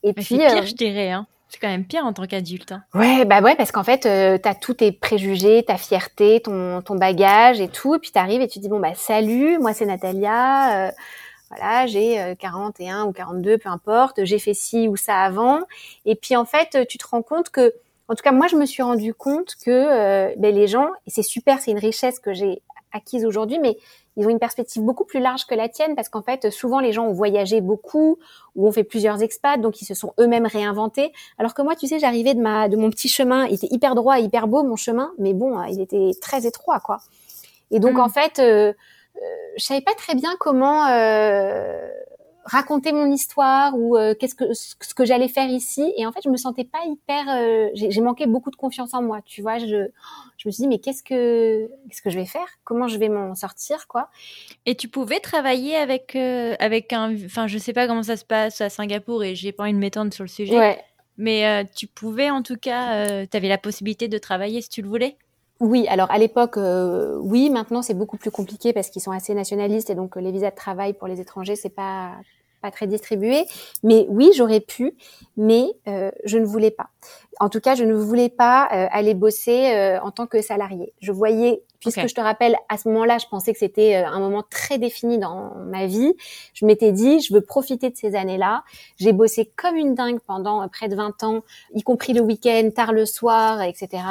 Et puis, c'est pire, euh, je dirais. Hein. C'est quand même pire en tant qu'adulte. Hein. Ouais, bah ouais, parce qu'en fait, euh, tu as tous tes préjugés, ta fierté, ton, ton bagage et tout. Et puis tu arrives et tu dis, bon, bah salut, moi c'est Natalia. Euh, voilà, j'ai 41 euh, ou 42, peu importe, j'ai fait ci ou ça avant. Et puis en fait, tu te rends compte que, en tout cas, moi, je me suis rendu compte que euh, ben, les gens, et c'est super, c'est une richesse que j'ai acquise aujourd'hui, mais ils ont une perspective beaucoup plus large que la tienne parce qu'en fait, souvent les gens ont voyagé beaucoup ou ont fait plusieurs expats, donc ils se sont eux-mêmes réinventés. Alors que moi, tu sais, j'arrivais de ma de mon petit chemin, il était hyper droit, hyper beau mon chemin, mais bon, il était très étroit, quoi. Et donc mmh. en fait, euh, euh, je savais pas très bien comment euh, raconter mon histoire ou euh, qu'est-ce que ce que j'allais faire ici. Et en fait je me sentais pas hyper euh, j'ai manqué beaucoup de confiance en moi tu vois. Je je me suis dit mais qu'est-ce que qu'est-ce que je vais faire? Comment je vais m'en sortir quoi? Et tu pouvais travailler avec avec un enfin je sais pas comment ça se passe à Singapour et j'ai pas une méthode sur le sujet. Ouais. mais tu pouvais en tout cas tu avais la possibilité de travailler si tu le voulais? Oui, alors à l'époque, euh, oui. Maintenant, c'est beaucoup plus compliqué parce qu'ils sont assez nationalistes et donc euh, les visas de travail pour les étrangers, c'est pas pas très distribué. Mais oui, j'aurais pu, mais euh, je ne voulais pas. En tout cas, je ne voulais pas euh, aller bosser euh, en tant que salarié. Je voyais Puisque je te rappelle, à ce moment-là, je pensais que c'était euh, un moment très défini dans ma vie. Je m'étais dit, je veux profiter de ces années-là. J'ai bossé comme une dingue pendant euh, près de 20 ans, y compris le week-end, tard le soir, etc.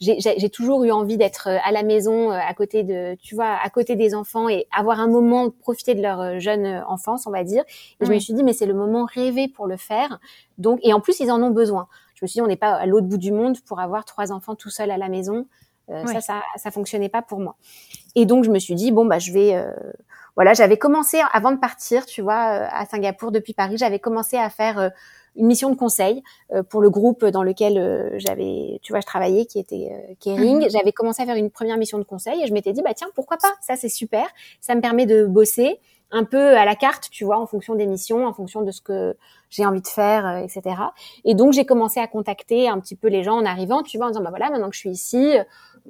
J'ai toujours eu envie d'être euh, à la maison, à côté de, tu vois, à côté des enfants et avoir un moment de profiter de leur jeune enfance, on va dire. Et je me suis dit, mais c'est le moment rêvé pour le faire. Donc, et en plus, ils en ont besoin. Je me suis dit, on n'est pas à l'autre bout du monde pour avoir trois enfants tout seuls à la maison. Euh, ça, ça, ça fonctionnait pas pour moi. Et donc je me suis dit bon bah je vais, euh, voilà, j'avais commencé avant de partir, tu vois, euh, à Singapour depuis Paris, j'avais commencé à faire une mission de conseil pour le groupe dans lequel j'avais, tu vois, je travaillais, qui était Kering. Mhm. J'avais commencé à faire une première mission de conseil et je m'étais dit bah tiens pourquoi pas, ça c'est super, ça me permet de bosser un peu à la carte, tu vois, en fonction des missions, en fonction de ce que j'ai envie de faire, etc. Et donc j'ai commencé à contacter un petit peu les gens en arrivant, tu vois, en disant bah voilà, maintenant que je suis ici,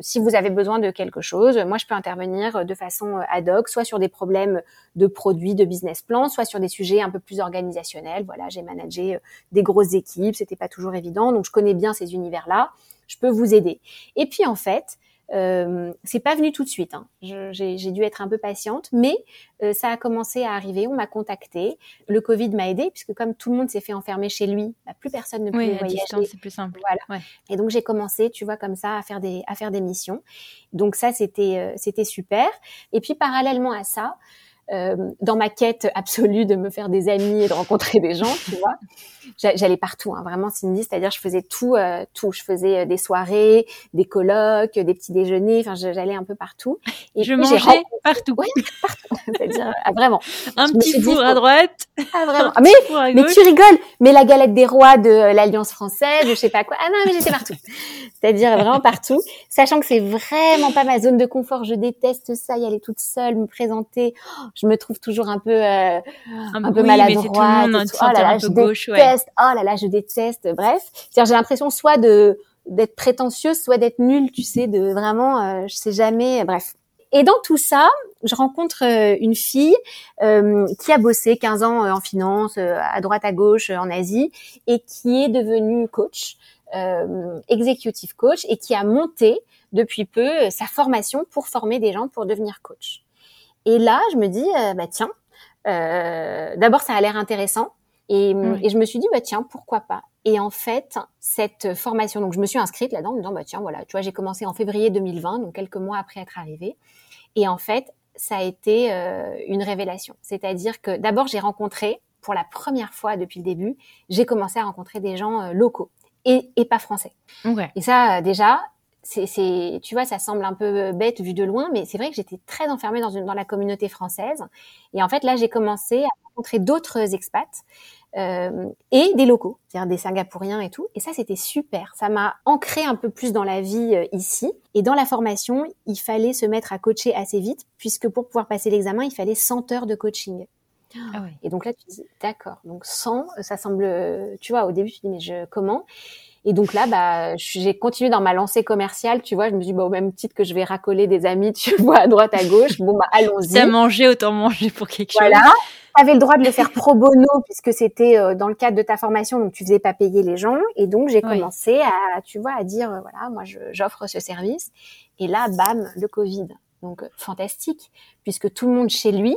si vous avez besoin de quelque chose, moi je peux intervenir de façon euh, ad hoc, soit sur des problèmes de produits, de business plan, soit sur des sujets un peu plus organisationnels. Voilà, j'ai managé euh, des grosses équipes, c'était pas toujours évident, donc je connais bien ces univers-là. Je peux vous aider. Et puis en fait, euh, c'est pas venu tout de suite. Hein. J'ai dû être un peu patiente, mais euh, ça a commencé à arriver. On m'a contacté. Le Covid m'a aidé puisque comme tout le monde s'est fait enfermer chez lui, bah, plus personne ne pouvait oui, voyager. c'est plus simple. Voilà. Et donc j'ai commencé, tu vois, comme ça, à faire des à faire des missions. Donc ça, c'était euh, c'était super. Et puis parallèlement à ça, euh, dans ma quête absolue de me faire des amis et de rencontrer des gens, tu vois. J'allais partout, hein, vraiment Cindy, c'est-à-dire je faisais tout, euh, tout. Je faisais euh, des soirées, des colloques, des petits déjeuners. Enfin, j'allais un peu partout. Et je mangeais partout. Ouais, partout. <laughs> c'est-à-dire ah, vraiment. Un petit four à droite. Ah vraiment. Ah, mais mais tu rigoles. Mais la galette des rois de l'Alliance française, je sais pas quoi. Ah non, mais j'étais partout. C'est-à-dire vraiment partout, sachant que c'est vraiment pas ma zone de confort. Je déteste ça, y aller toute seule, me présenter. Oh, je me trouve toujours un peu euh, un, peu maladroite. oh là là, je déteste. Oh là là, je déteste. Bref, j'ai l'impression soit de d'être prétentieuse, soit d'être nulle, tu sais, de vraiment, euh, je sais jamais. Bref. Et dans tout ça, je rencontre euh, une fille euh, qui a bossé 15 ans en finance, à droite à gauche en Asie, et qui est devenue coach, executive coach, et qui a monté depuis peu sa formation pour former des gens pour devenir coach. Et là, je me dis, euh, bah tiens, euh, d'abord ça a l'air intéressant. Et, et, je me suis dit, bah tiens, pourquoi pas? Et en fait, cette formation, donc je me suis inscrite là-dedans en me disant, bah tiens, voilà, tu vois, j'ai commencé en février 2020, donc quelques mois après être arrivée. Et en fait, ça a été euh, une révélation. C'est-à-dire que d'abord, j'ai rencontré, pour la première fois depuis le début, j'ai commencé à rencontrer des gens locaux et, et pas français. Et ça, déjà, c'est, tu vois, ça semble un peu bête vu de loin, mais c'est vrai que j'étais très enfermée dans, une, dans la communauté française. Et en fait, là, j'ai commencé à rencontrer d'autres expats euh, et des locaux, c'est-à-dire des Singapouriens et tout. Et ça, c'était super. Ça m'a ancré un peu plus dans la vie euh, ici. Et dans la formation, il fallait se mettre à coacher assez vite, puisque pour pouvoir passer l'examen, il fallait 100 heures de coaching. Ah ouais. Et donc là, tu dis, d'accord, donc 100, ça semble, tu vois, au début, tu dis, mais je, comment? Et donc là, bah, j'ai continué dans ma lancée commerciale, tu vois. Je me suis dit, bah, au même titre que je vais racoler des amis, tu <laughs> vois, à droite, à gauche. Bon, bah, allons-y. T'as mangé, autant manger pour quelque chose. Voilà. Tu avais le droit de le faire pro bono puisque c'était euh, dans le cadre de ta formation, donc tu faisais pas payer les gens. Et donc, j'ai commencé à, tu vois, à dire, euh, voilà, moi, j'offre ce service. Et là, bam, le Covid. Donc, euh, fantastique, puisque tout le monde chez lui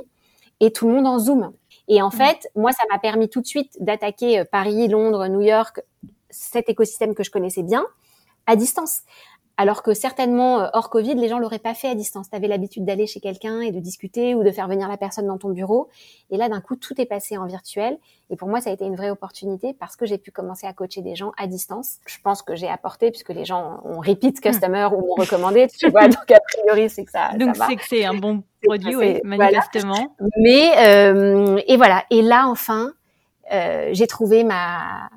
et tout le monde en Zoom. Et en fait, moi, ça m'a permis tout de suite d'attaquer Paris, Londres, New York cet écosystème que je connaissais bien à distance. Alors que certainement, euh, hors Covid, les gens l'auraient pas fait à distance. Tu avais l'habitude d'aller chez quelqu'un et de discuter ou de faire venir la personne dans ton bureau. Et là, d'un coup, tout est passé en virtuel. Et pour moi, ça a été une vraie opportunité parce que j'ai pu commencer à coacher des gens à distance. Je pense que j'ai apporté puisque les gens ont repeat customer ou m'ont recommandé, tu vois. <laughs> Donc, a priori, c'est que ça, donc, c'est que c'est un bon produit, oui, manifestement. Mais, euh, et voilà. Et là, enfin, euh, j'ai trouvé ma,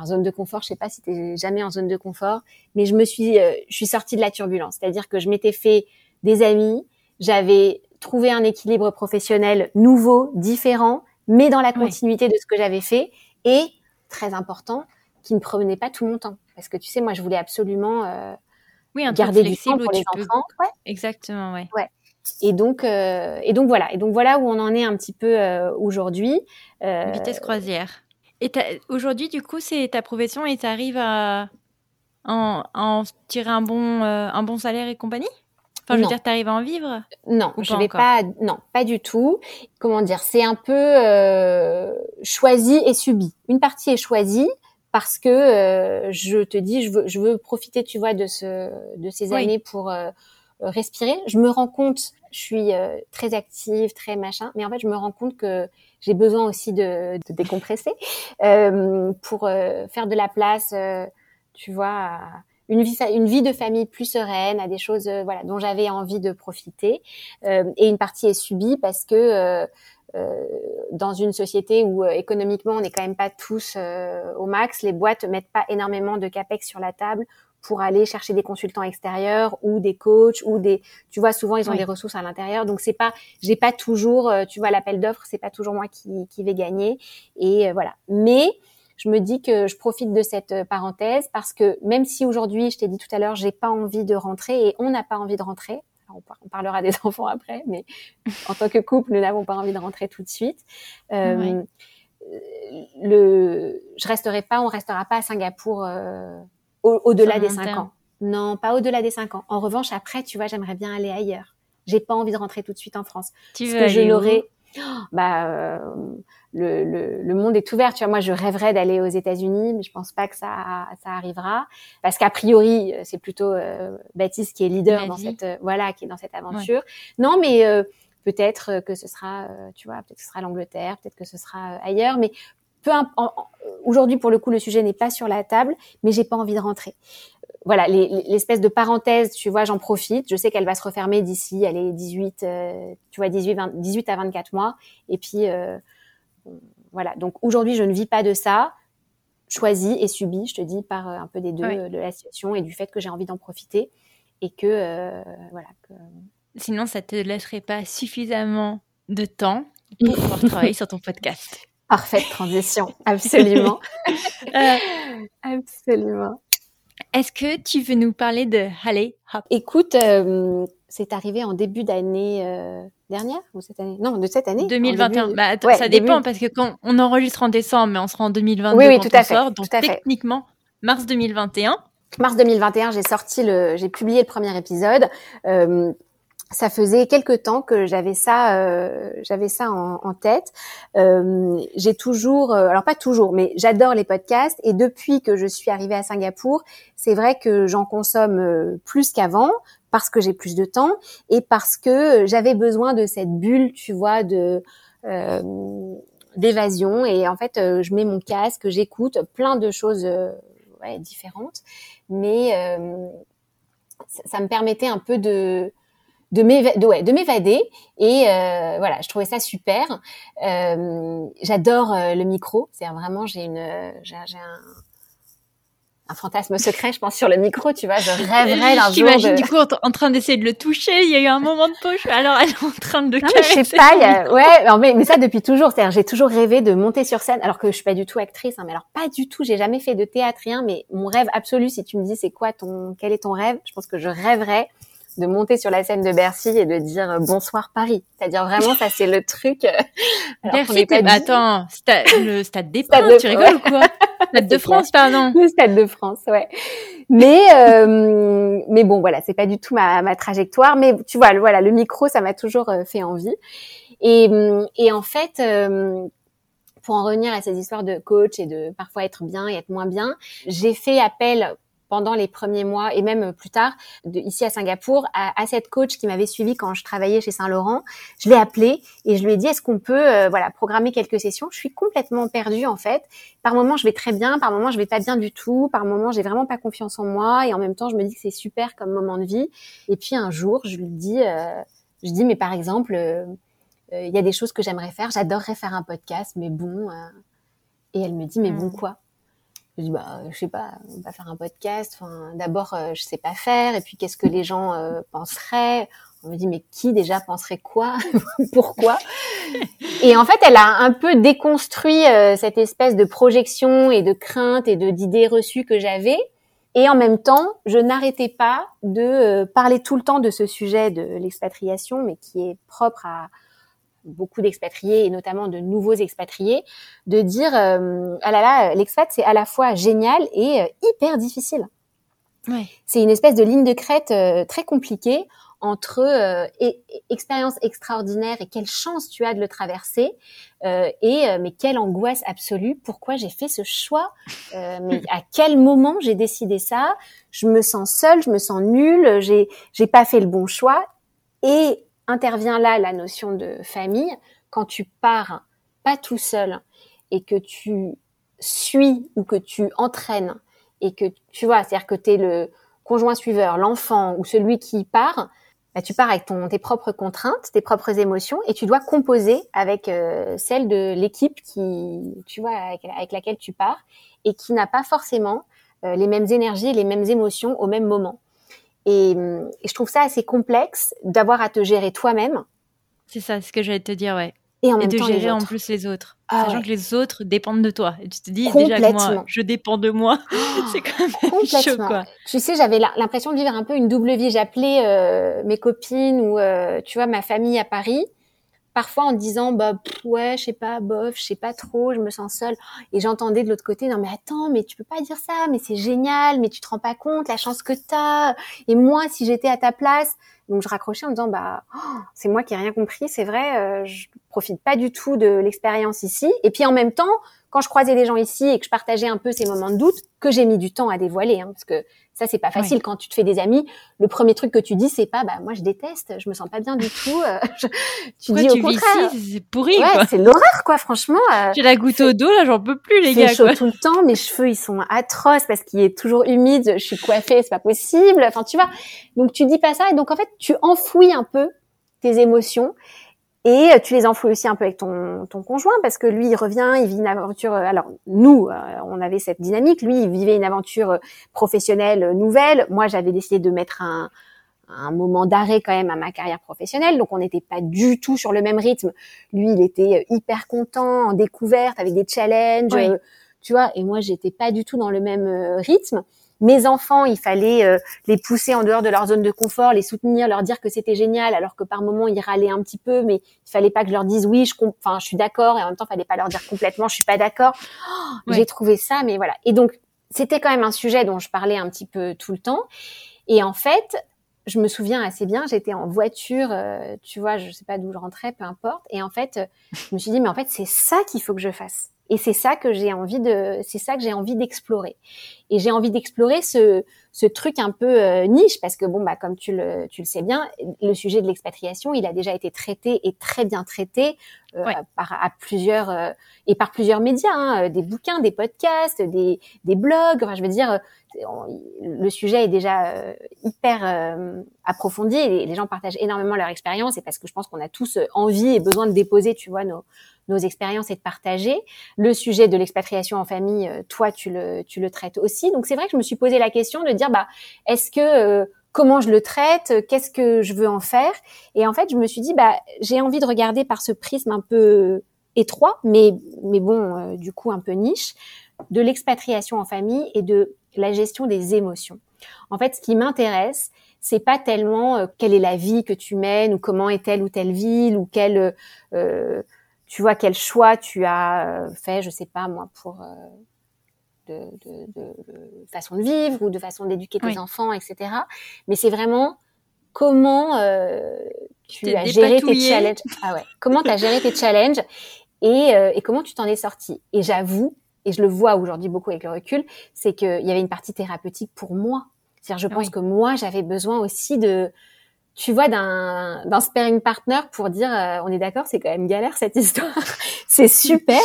en zone de confort, je sais pas si tu es jamais en zone de confort, mais je me suis, euh, je suis sortie de la turbulence. C'est-à-dire que je m'étais fait des amis, j'avais trouvé un équilibre professionnel nouveau, différent, mais dans la continuité de ce que j'avais fait et très important, qui ne prenait pas tout mon temps. Parce que tu sais, moi, je voulais absolument euh, oui, un garder du temps pour les enfants. Exactement, ouais. ouais. et donc, et donc voilà. Et donc voilà où on en est un petit peu aujourd'hui. Vitesse croisière. Et aujourd'hui, du coup, c'est ta profession et tu arrives à en, tirer un bon, un bon salaire et compagnie? Enfin, je veux dire, t'arrives à en vivre? Non, je vais pas. Non, pas du tout. Comment dire? C'est un peu euh, choisi et subi. Une partie est choisie parce que euh, je te dis, je veux, je veux profiter, tu vois, de ce, de ces années pour euh, respirer. Je me rends compte, je suis euh, très active, très machin, mais en fait, je me rends compte que j'ai besoin aussi de, de décompresser euh, pour faire de la place, tu vois. À, une vie, une vie de famille plus sereine, à des choses euh, voilà dont j'avais envie de profiter. Euh, et une partie est subie parce que euh, euh dans une société où économiquement on n'est quand même pas tous au max, les boîtes mettent pas énormément de capex sur la table pour aller chercher des consultants extérieurs ou des coachs ou des tu vois souvent ils ont des ressources à l'intérieur donc c'est pas j'ai pas toujours tu vois l'appel d'offres c'est pas toujours moi qui, qui vais gagner et voilà mais je me dis que je profite de cette euh, parenthèse parce que même si aujourd'hui, je t'ai dit tout à l'heure, j'ai pas envie de rentrer et on n'a pas envie de rentrer. on parlera des <laughs> enfants après, mais en tant que couple, nous n'avons pas envie de rentrer tout de suite. Euh, le, je resterai pas, on restera pas à Singapour euh, au-delà des cinq ans. Non, pas au-delà des cinq ans. En revanche, après, tu vois, j'aimerais bien aller ailleurs. J'ai pas envie de rentrer tout de suite en France. Tu veux que je l'aurais bah euh, le, le, le, monde est ouvert. Tu vois, moi, je rêverais d'aller aux États-Unis, mais je pense pas que ça, ça arrivera, parce qu'a priori, c'est plutôt euh, Baptiste qui est leader dans cette, euh, voilà, qui est dans cette aventure. Non, mais euh, peut-être que ce sera, tu vois, peut-être que ce sera l'Angleterre, peut-être que ce sera ailleurs, mais peu aujourd'hui pour le coup le sujet n'est pas sur la table, mais j'ai pas envie de rentrer voilà, l'espèce de parenthèse, tu vois, j'en profite. Je sais qu'elle va se refermer d'ici, elle est 18, euh, tu vois, 18, 18 à 24 mois. Et puis, euh, voilà. Donc aujourd'hui, je ne vis pas de ça, choisi et subi, je te dis, par euh, un peu des deux, de la situation et du fait que j'ai envie d'en profiter et que, voilà. Sinon, ça te laisserait pas suffisamment de temps pour pouvoir <laughs> travailler sur ton podcast. Parfaite transition, absolument. <laughs> absolument. Est-ce que tu veux nous parler de Halle Hop? Écoute, euh, c'est arrivé en début d'année euh, dernière ou cette année? Non, de cette année. 2021. Bah, attends, ça dépend parce que quand on enregistre en décembre, mais on sera en 2022 oui, oui, tout à fait, sort, donc techniquement mars 2021. Mars 2021, j'ai sorti le, j'ai publié le premier épisode. Euh, ça faisait quelques temps que j'avais ça, euh, j'avais ça en, tête. Euh, j'ai toujours, euh, alors pas toujours, mais j'adore les podcasts. Et depuis que je suis arrivée à Singapour, c'est vrai que j'en consomme euh, plus qu'avant parce que j'ai plus de temps et parce que j'avais besoin de cette bulle, tu vois, de euh, d'évasion. Et en fait, je mets mon casque, j'écoute plein de choses ouais, différentes, mais ça me permettait un peu de de m'évader et euh, voilà je trouvais ça super euh, j'adore euh, le micro c'est vraiment j'ai une j'ai un, un fantasme secret, je pense, sur le micro, tu vois. Je <laughs> rêverais d'un jour. J'imagine du coup en, train d'essayer de le toucher. Il y a eu un moment de poche. Alors elle est en train de. Non, mais je sais pas. ouais, mais, mais ça depuis toujours. C'est-à-dire, j'ai toujours rêvé de monter sur scène, alors que je suis pas du tout actrice. Hein, mais alors pas du tout. J'ai jamais fait de théâtre, rien. Mais mon rêve absolu, si tu me dis c'est quoi ton, quel est ton rêve, je pense que je rêverais de monter sur la scène de Bercy et de dire euh, bonsoir Paris. C'est-à-dire vraiment ça c'est le truc. Euh, Bercy, pas attends, le stade des Pins, tu rigoles ou quoi? <laughs> Stade de France, pardon. Le stade de France, ouais. Mais euh, mais bon voilà, c'est pas du tout ma, ma trajectoire, mais tu vois, voilà, le micro ça m'a toujours fait envie. Et et en fait pour en revenir à ces histoires de coach et de parfois être bien et être moins bien, j'ai fait appel pendant les premiers mois et même plus tard, de, ici à Singapour, à, cette coach qui m'avait suivi quand je travaillais chez Saint Laurent. Je l'ai appelée et je lui ai dit est-ce qu'on peut, euh, voilà, programmer quelques sessions? Je suis complètement perdue en fait. Par moments, je vais très bien, par moments, je vais pas bien du tout. Par moments, j'ai vraiment pas confiance en moi et en même temps, je me dis que c'est super comme moment de vie. Et puis un jour, je lui dis, euh, je dis mais par exemple, euh, il y a des choses que j'aimerais faire. J'adorerais faire un podcast, mais bon. et elle me dit mais bon hmm. quoi? Je dis bah je sais pas, on va faire un podcast. Enfin, d'abord euh, je sais pas faire et puis qu'est-ce que les gens euh, penseraient? On me dit mais qui déjà penserait quoi? <laughs> Pourquoi? Et en fait, elle a un peu déconstruit euh, cette espèce de projection et de crainte et de d'idées reçues que j'avais. Et en même temps, je n'arrêtais pas de euh, parler tout le temps de ce sujet de l'expatriation, mais qui est propre à beaucoup d'expatriés et notamment de nouveaux expatriés, de dire euh, ah là là, l'expat c'est à la fois génial et euh, hyper difficile. Ouais. C'est une espèce de ligne de crête très compliquée entre euh, expérience extraordinaire et quelle chance tu as de le traverser euh, et euh, mais quelle angoisse absolue pourquoi j'ai fait ce choix euh, mais à quel moment j'ai décidé ça? Je me sens seule je me sens nulle j'ai j'ai pas fait le bon choix et intervient là la notion de famille quand tu pars pas tout seul et que tu suis ou que tu entraînes et que tu vois c'est-à-dire que tu es le conjoint suiveur, l'enfant ou celui qui part, bah, tu pars avec ton, tes propres contraintes, tes propres émotions, et tu dois composer avec euh, celle de l'équipe qui, tu vois, avec, laquelle tu pars, et qui n'a pas forcément euh, les mêmes énergies, les mêmes émotions au même moment. Et, et je trouve ça assez complexe d'avoir à te gérer toi-même. C'est ça, ce que j'allais te dire, ouais et, en même de gérer en plus les autres. Ah, sachant que les autres dépendent de toi. Et tu te dis déjà que moi, je dépends de moi. <laughs> c'est quand même chaud, quoi. Tu sais, j'avais l'impression de vivre un peu une double vie. J'appelais euh, mes copines ou, euh, tu vois, ma famille à Paris parfois en disant bah ouais je sais pas bof je sais pas trop je me sens seule. Et j'entendais de l'autre côté non mais attends mais tu peux pas dire ça mais c'est génial mais tu te rends pas compte la chance que t'as. Et moi si j'étais à ta place donc je raccrochais en me disant bah oh, c'est moi qui ai rien compris c'est vrai euh, je profite pas du tout de l'expérience ici. Et puis en même temps quand je croisais des gens ici et que je partageais un peu ces moments de doute que j'ai mis du temps à dévoiler hein, parce que ça, c'est pas facile. Quand tu te fais des amis, le premier truc que tu dis, c'est pas, bah, moi, je déteste, je me sens pas bien du <laughs> tout. Euh, tu dis au contraire. C'est pourri, ouais, C'est l'horreur, quoi, franchement. Euh, J'ai la goutte au dos, là, j'en peux plus, les gars. chaud tout le temps. Mes cheveux, ils sont atroces parce qu'il est toujours humide. Je suis coiffée, c'est pas possible. Enfin, tu vois. Donc, tu dis pas ça. Et donc, en fait, tu enfouis un peu tes émotions. Et euh, tu les enfouis aussi un peu avec ton, ton conjoint parce que lui, il revient, il vit une aventure. Euh, alors nous, euh, on avait cette dynamique. Lui, il vivait une aventure professionnelle nouvelle. Moi, j'avais décidé de mettre un, un moment d'arrêt quand même à ma carrière professionnelle. Donc, on n'était pas du tout sur le même rythme. Lui, il était hyper content, en découverte, avec des challenges, tu vois. Et moi, j'étais pas du tout dans le même rythme mes enfants, il fallait euh, les pousser en dehors de leur zone de confort, les soutenir, leur dire que c'était génial, alors que par moments ils râlaient un petit peu, mais il fallait pas que je leur dise oui, je, enfin, je suis d'accord, et en même temps, il fallait pas leur dire complètement, je suis pas d'accord. Oh, j'ai trouvé ça, mais voilà. Et donc, c'était quand même un sujet dont je parlais un petit peu tout le temps. Et en fait, je me souviens assez bien, j'étais en voiture, euh, tu vois, je sais pas d'où je rentrais, peu importe. Et en fait, je me suis dit, mais en fait, c'est ça qu'il faut que je fasse. Et c'est ça que j'ai envie de, c'est ça que j'ai envie d'explorer. Et j'ai envie d'explorer ce, ce truc un peu euh, niche parce que bon bah comme tu le, tu le sais bien, le sujet de l'expatriation, il a déjà été traité et très bien traité euh, par à plusieurs euh, et par plusieurs médias, hein, des bouquins, des podcasts, des, des blogs. Enfin, je veux dire, le sujet est déjà hyper approfondi et les gens partagent énormément leur expérience et parce que je pense qu'on a tous envie et besoin de déposer, tu vois, nos, nos expériences et de partager. Le sujet de l'expatriation en famille, euh, toi, tu le, tu le traites aussi. Donc c'est vrai que je me suis posé la question de dire, bah, est-ce que euh, comment je le traite, qu'est-ce que je veux en faire? Et en fait, je me suis dit, bah, j'ai envie de regarder par ce prisme un peu étroit, mais mais bon, euh, du coup un peu niche, de l'expatriation en famille et de la gestion des émotions. En fait, ce qui m'intéresse, c'est pas tellement quelle est la vie que tu mènes ou comment est telle ou telle ville ou quelle euh, tu vois quel choix tu as euh, fait, je sais pas moi, pour euh, de, de, de, façon de vivre ou de façon d'éduquer tes enfants, etc. Mais c'est vraiment comment euh, tu as géré tes challenges. Ah ouais. Comment tu as géré tes challenges et, et comment tu t'en es sorti. Et j'avoue, et je le vois aujourd'hui beaucoup avec le recul, c'est qu'il y avait une partie thérapeutique pour moi. C'est-à-dire, je pense que moi, j'avais besoin aussi de tu vois, d'un, d'un sparring partner pour dire, euh, on est d'accord, c'est quand même galère cette histoire. <laughs> c'est super,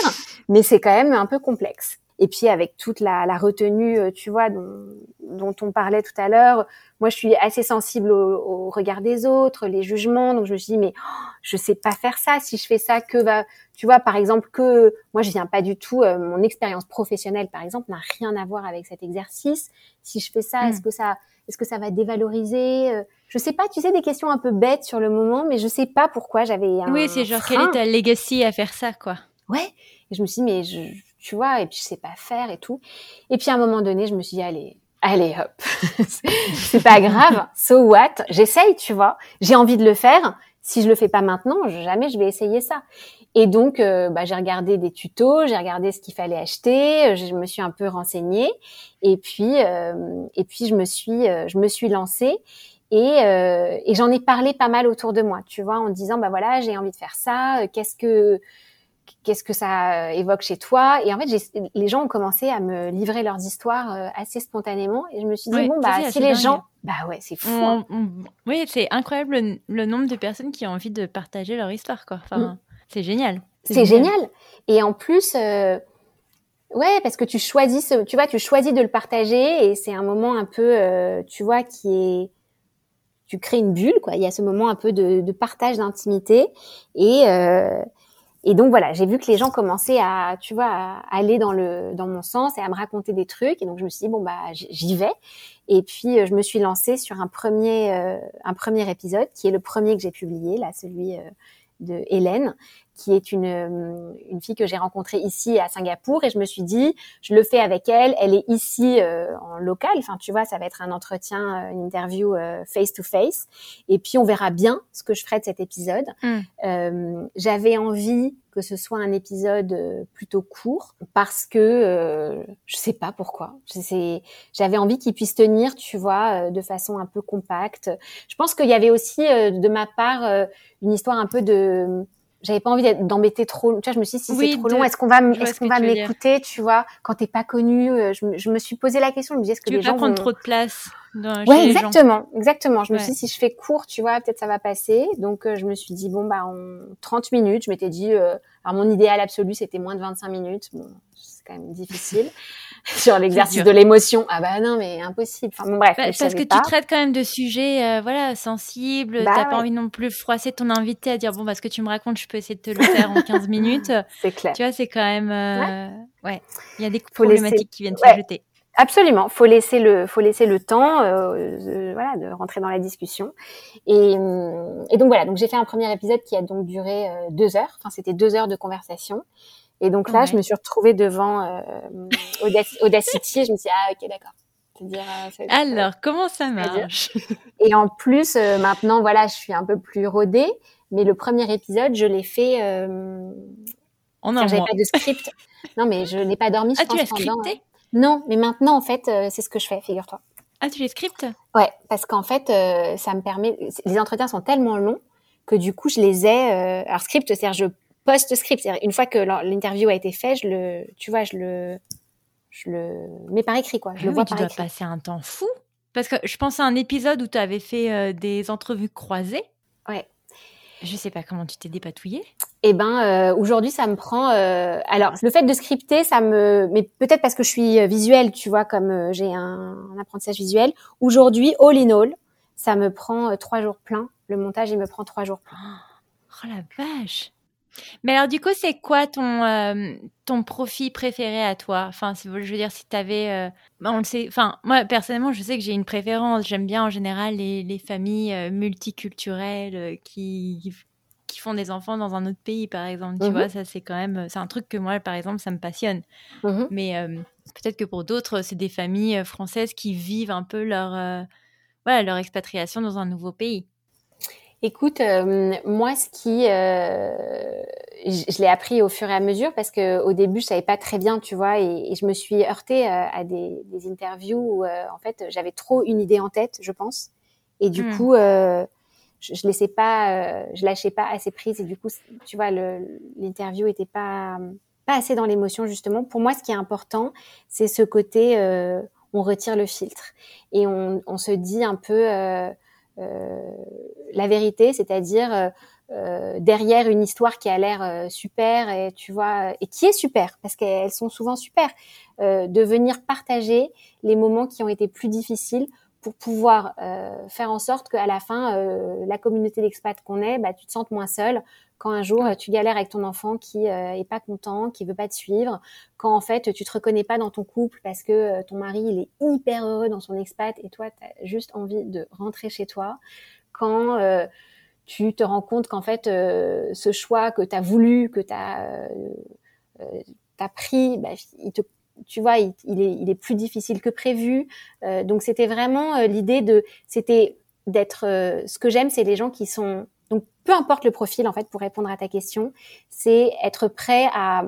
mais c'est quand même un peu complexe. Et puis avec toute la, la retenue, euh, tu vois, dont, dont, on parlait tout à l'heure, moi je suis assez sensible au, regard des autres, les jugements, donc je me suis dit mais oh, je sais pas faire ça. Si je fais ça, que va, tu vois, par exemple que moi je viens pas du tout, euh, mon expérience professionnelle par exemple n'a rien à voir avec cet exercice. Si je fais ça, est-ce hmm. que ça, est-ce que ça va dévaloriser je sais pas, tu sais, des questions un peu bêtes sur le moment, mais je sais pas pourquoi j'avais un. Oui, c'est genre, quelle est ta legacy à faire ça, quoi? Ouais. Et je me suis dit, mais je, tu vois, et puis je sais pas faire et tout. Et puis à un moment donné, je me suis dit, allez, allez hop, <laughs> c'est pas grave, so what, j'essaye, tu vois, j'ai envie de le faire. Si je le fais pas maintenant, jamais je vais essayer ça. Et donc, euh, bah, j'ai regardé des tutos, j'ai regardé ce qu'il fallait acheter, je me suis un peu renseignée, et puis, euh, et puis je me suis, euh, je me suis lancée. Et, et j'en ai parlé pas mal autour de moi, tu vois, en disant bah voilà, j'ai envie de faire ça. Qu'est-ce que qu'est-ce que ça évoque chez toi Et en fait, les gens ont commencé à me livrer leurs histoires assez spontanément, et je me suis dit bon bah si les gens, bah ouais, c'est fou. Hein. Oui, c'est incroyable le, nombre de personnes qui ont envie de partager leur histoire, quoi. Enfin, mm. C'est génial. C'est génial. Et en plus, euh, ouais, parce que tu choisis, tu vois, tu choisis de le partager et c'est un moment un peu, euh, tu vois, qui est, tu crées une bulle, quoi. Il y a ce moment un peu de, de partage d'intimité et euh, et donc voilà, j'ai vu que les gens commençaient à, tu vois, à aller dans le dans mon sens et à me raconter des trucs. Et donc je me suis dit bon bah j'y vais. Et puis je me suis lancée sur un premier un premier épisode qui est le premier que j'ai publié là, celui de Hélène, qui est une, euh, une fille que j'ai rencontrée ici à Singapour et je me suis dit je le fais avec elle elle est ici euh, en local enfin tu vois ça va être un entretien euh, une interview face to face et puis on verra bien ce que je ferai de cet épisode. Mm. j'avais envie que ce soit un épisode plutôt court parce que je sais pas pourquoi. J'avais envie qu'il puisse tenir tu vois de façon un peu compacte. Je pense qu'il y avait aussi de ma part une histoire un peu de j'avais pas envie d'embêter trop. Tu vois, je me suis dit si c'est trop long, est-ce qu'on va, est-ce qu'on va m'écouter, tu vois, quand t'es pas connu. Euh, je, je, me suis posé la question. Je me disais est-ce que tu les gens pas prendre trop de place. Dans, ouais, exactement, exactement. Je me suis dit si je fais court, tu vois, peut-être ça va passer. Donc euh, je me suis dit bon bah en 30 minutes, je m'étais dit. Euh, alors mon idéal absolu c'était moins de 25 minutes. Bon, c'est quand même difficile. <laughs> <laughs> sur l'exercice de l'émotion. Ah bah non, mais impossible. Enfin bon, bref. Bah, parce que tu traites quand même de sujets, euh, voilà, sensibles. Bah, T'as pas envie non plus froisser ton invité à dire bon, parce que tu me racontes, je peux essayer de te le faire en 15 <laughs> minutes. C'est clair. Tu vois, c'est quand même, euh, ouais. Il y a des problématiques qui viennent s'ajouter. Absolument, faut laisser le, faut laisser le temps, euh, voilà, de rentrer dans la discussion. Et, et donc voilà, donc j'ai fait un premier épisode qui a donc duré deux heures. Enfin, c'était deux heures de conversation. Et donc là, je me suis retrouvée devant euh, Audacity. Et je me suis dit, ah ok, d'accord. Euh, Alors, comment ça marche? <laughs> Et en plus, euh, maintenant, voilà, je suis un peu plus rodée, mais le premier épisode, je l'ai fait... Euh, en un J'avais pas de script. non, mais je n'ai pas dormi, je ah, tu l'as scripté? Non, mais maintenant, en fait, c'est ce que je fais, figure-toi. Ah, tu les scriptes? Ouais, parce qu'en fait, ça me permet... Les entretiens sont tellement longs que du coup, je les ai... Alors, script, c'est-à-dire, je post-script. Une fois que l'interview a été faite, je le, tu vois, je le, je le mets par écrit, quoi. Je le ah vois tu dois passer un temps fou. Parce que je pense à un épisode où tu avais fait euh, des entrevues croisées. Ouais. Je sais pas comment tu t'es dépatouillée. Eh ben, euh, aujourd'hui, ça me prend. Euh, alors, le fait de scripter, ça me. Mais peut-être parce que je suis visuelle, tu vois, comme j'ai un, apprentissage visuel. Aujourd'hui, all in all, ça me prend trois jours pleins. Le montage, il me prend trois jours pleins. Oh la vache mais alors, du coup, c'est quoi ton, euh, ton profil préféré à toi? Enfin, je veux dire, si tu avais. Euh, on le sait. Enfin, moi, personnellement, je sais que j'ai une préférence. J'aime bien, en général, les, les familles euh, multiculturelles qui, qui font des enfants dans un autre pays, par exemple. Tu mmh vois, ça, c'est quand même. C'est un truc que moi, par exemple, ça me passionne. Mmh Mais peut-être que pour d'autres, c'est des familles françaises qui vivent un peu leur, voilà, leur expatriation dans un nouveau pays. Écoute, euh, moi, ce qui, euh, je, l'ai appris au fur et à mesure parce que au début, je savais pas très bien, tu vois, et, je me suis heurtée euh, à, des, des, interviews où, en fait, j'avais trop une idée en tête, je pense, et du hmm. coup, je, je laissais pas, je lâchais pas assez prise, et du coup, tu vois, l'interview était pas pas assez dans l'émotion justement. Pour moi, ce qui est important, c'est ce côté, on retire le filtre et on, on se dit un peu euh, la vérité, c'est-à-dire euh, euh, derrière une histoire qui a l'air super et tu vois et qui est super parce qu'elles sont souvent super, de venir partager les moments qui ont été plus difficiles pour pouvoir faire en sorte qu'à la fin, la communauté d'expats qu'on est, bah, tu te sentes moins seul, quand un jour tu galères avec ton enfant qui euh, est pas content, qui veut pas te suivre, quand en fait tu te reconnais pas dans ton couple parce que euh, ton mari il est hyper heureux dans son expat et toi tu as juste envie de rentrer chez toi, quand euh, tu te rends compte qu'en fait ce choix que tu as voulu, que tu as, as, pris, bah, il te tu vois, il, est, il est plus difficile que prévu. donc c'était vraiment l'idée de, c'était d'être. ce que j'aime, c'est les gens qui sont donc peu importe le profil en fait pour répondre à ta question, c'est être prêt à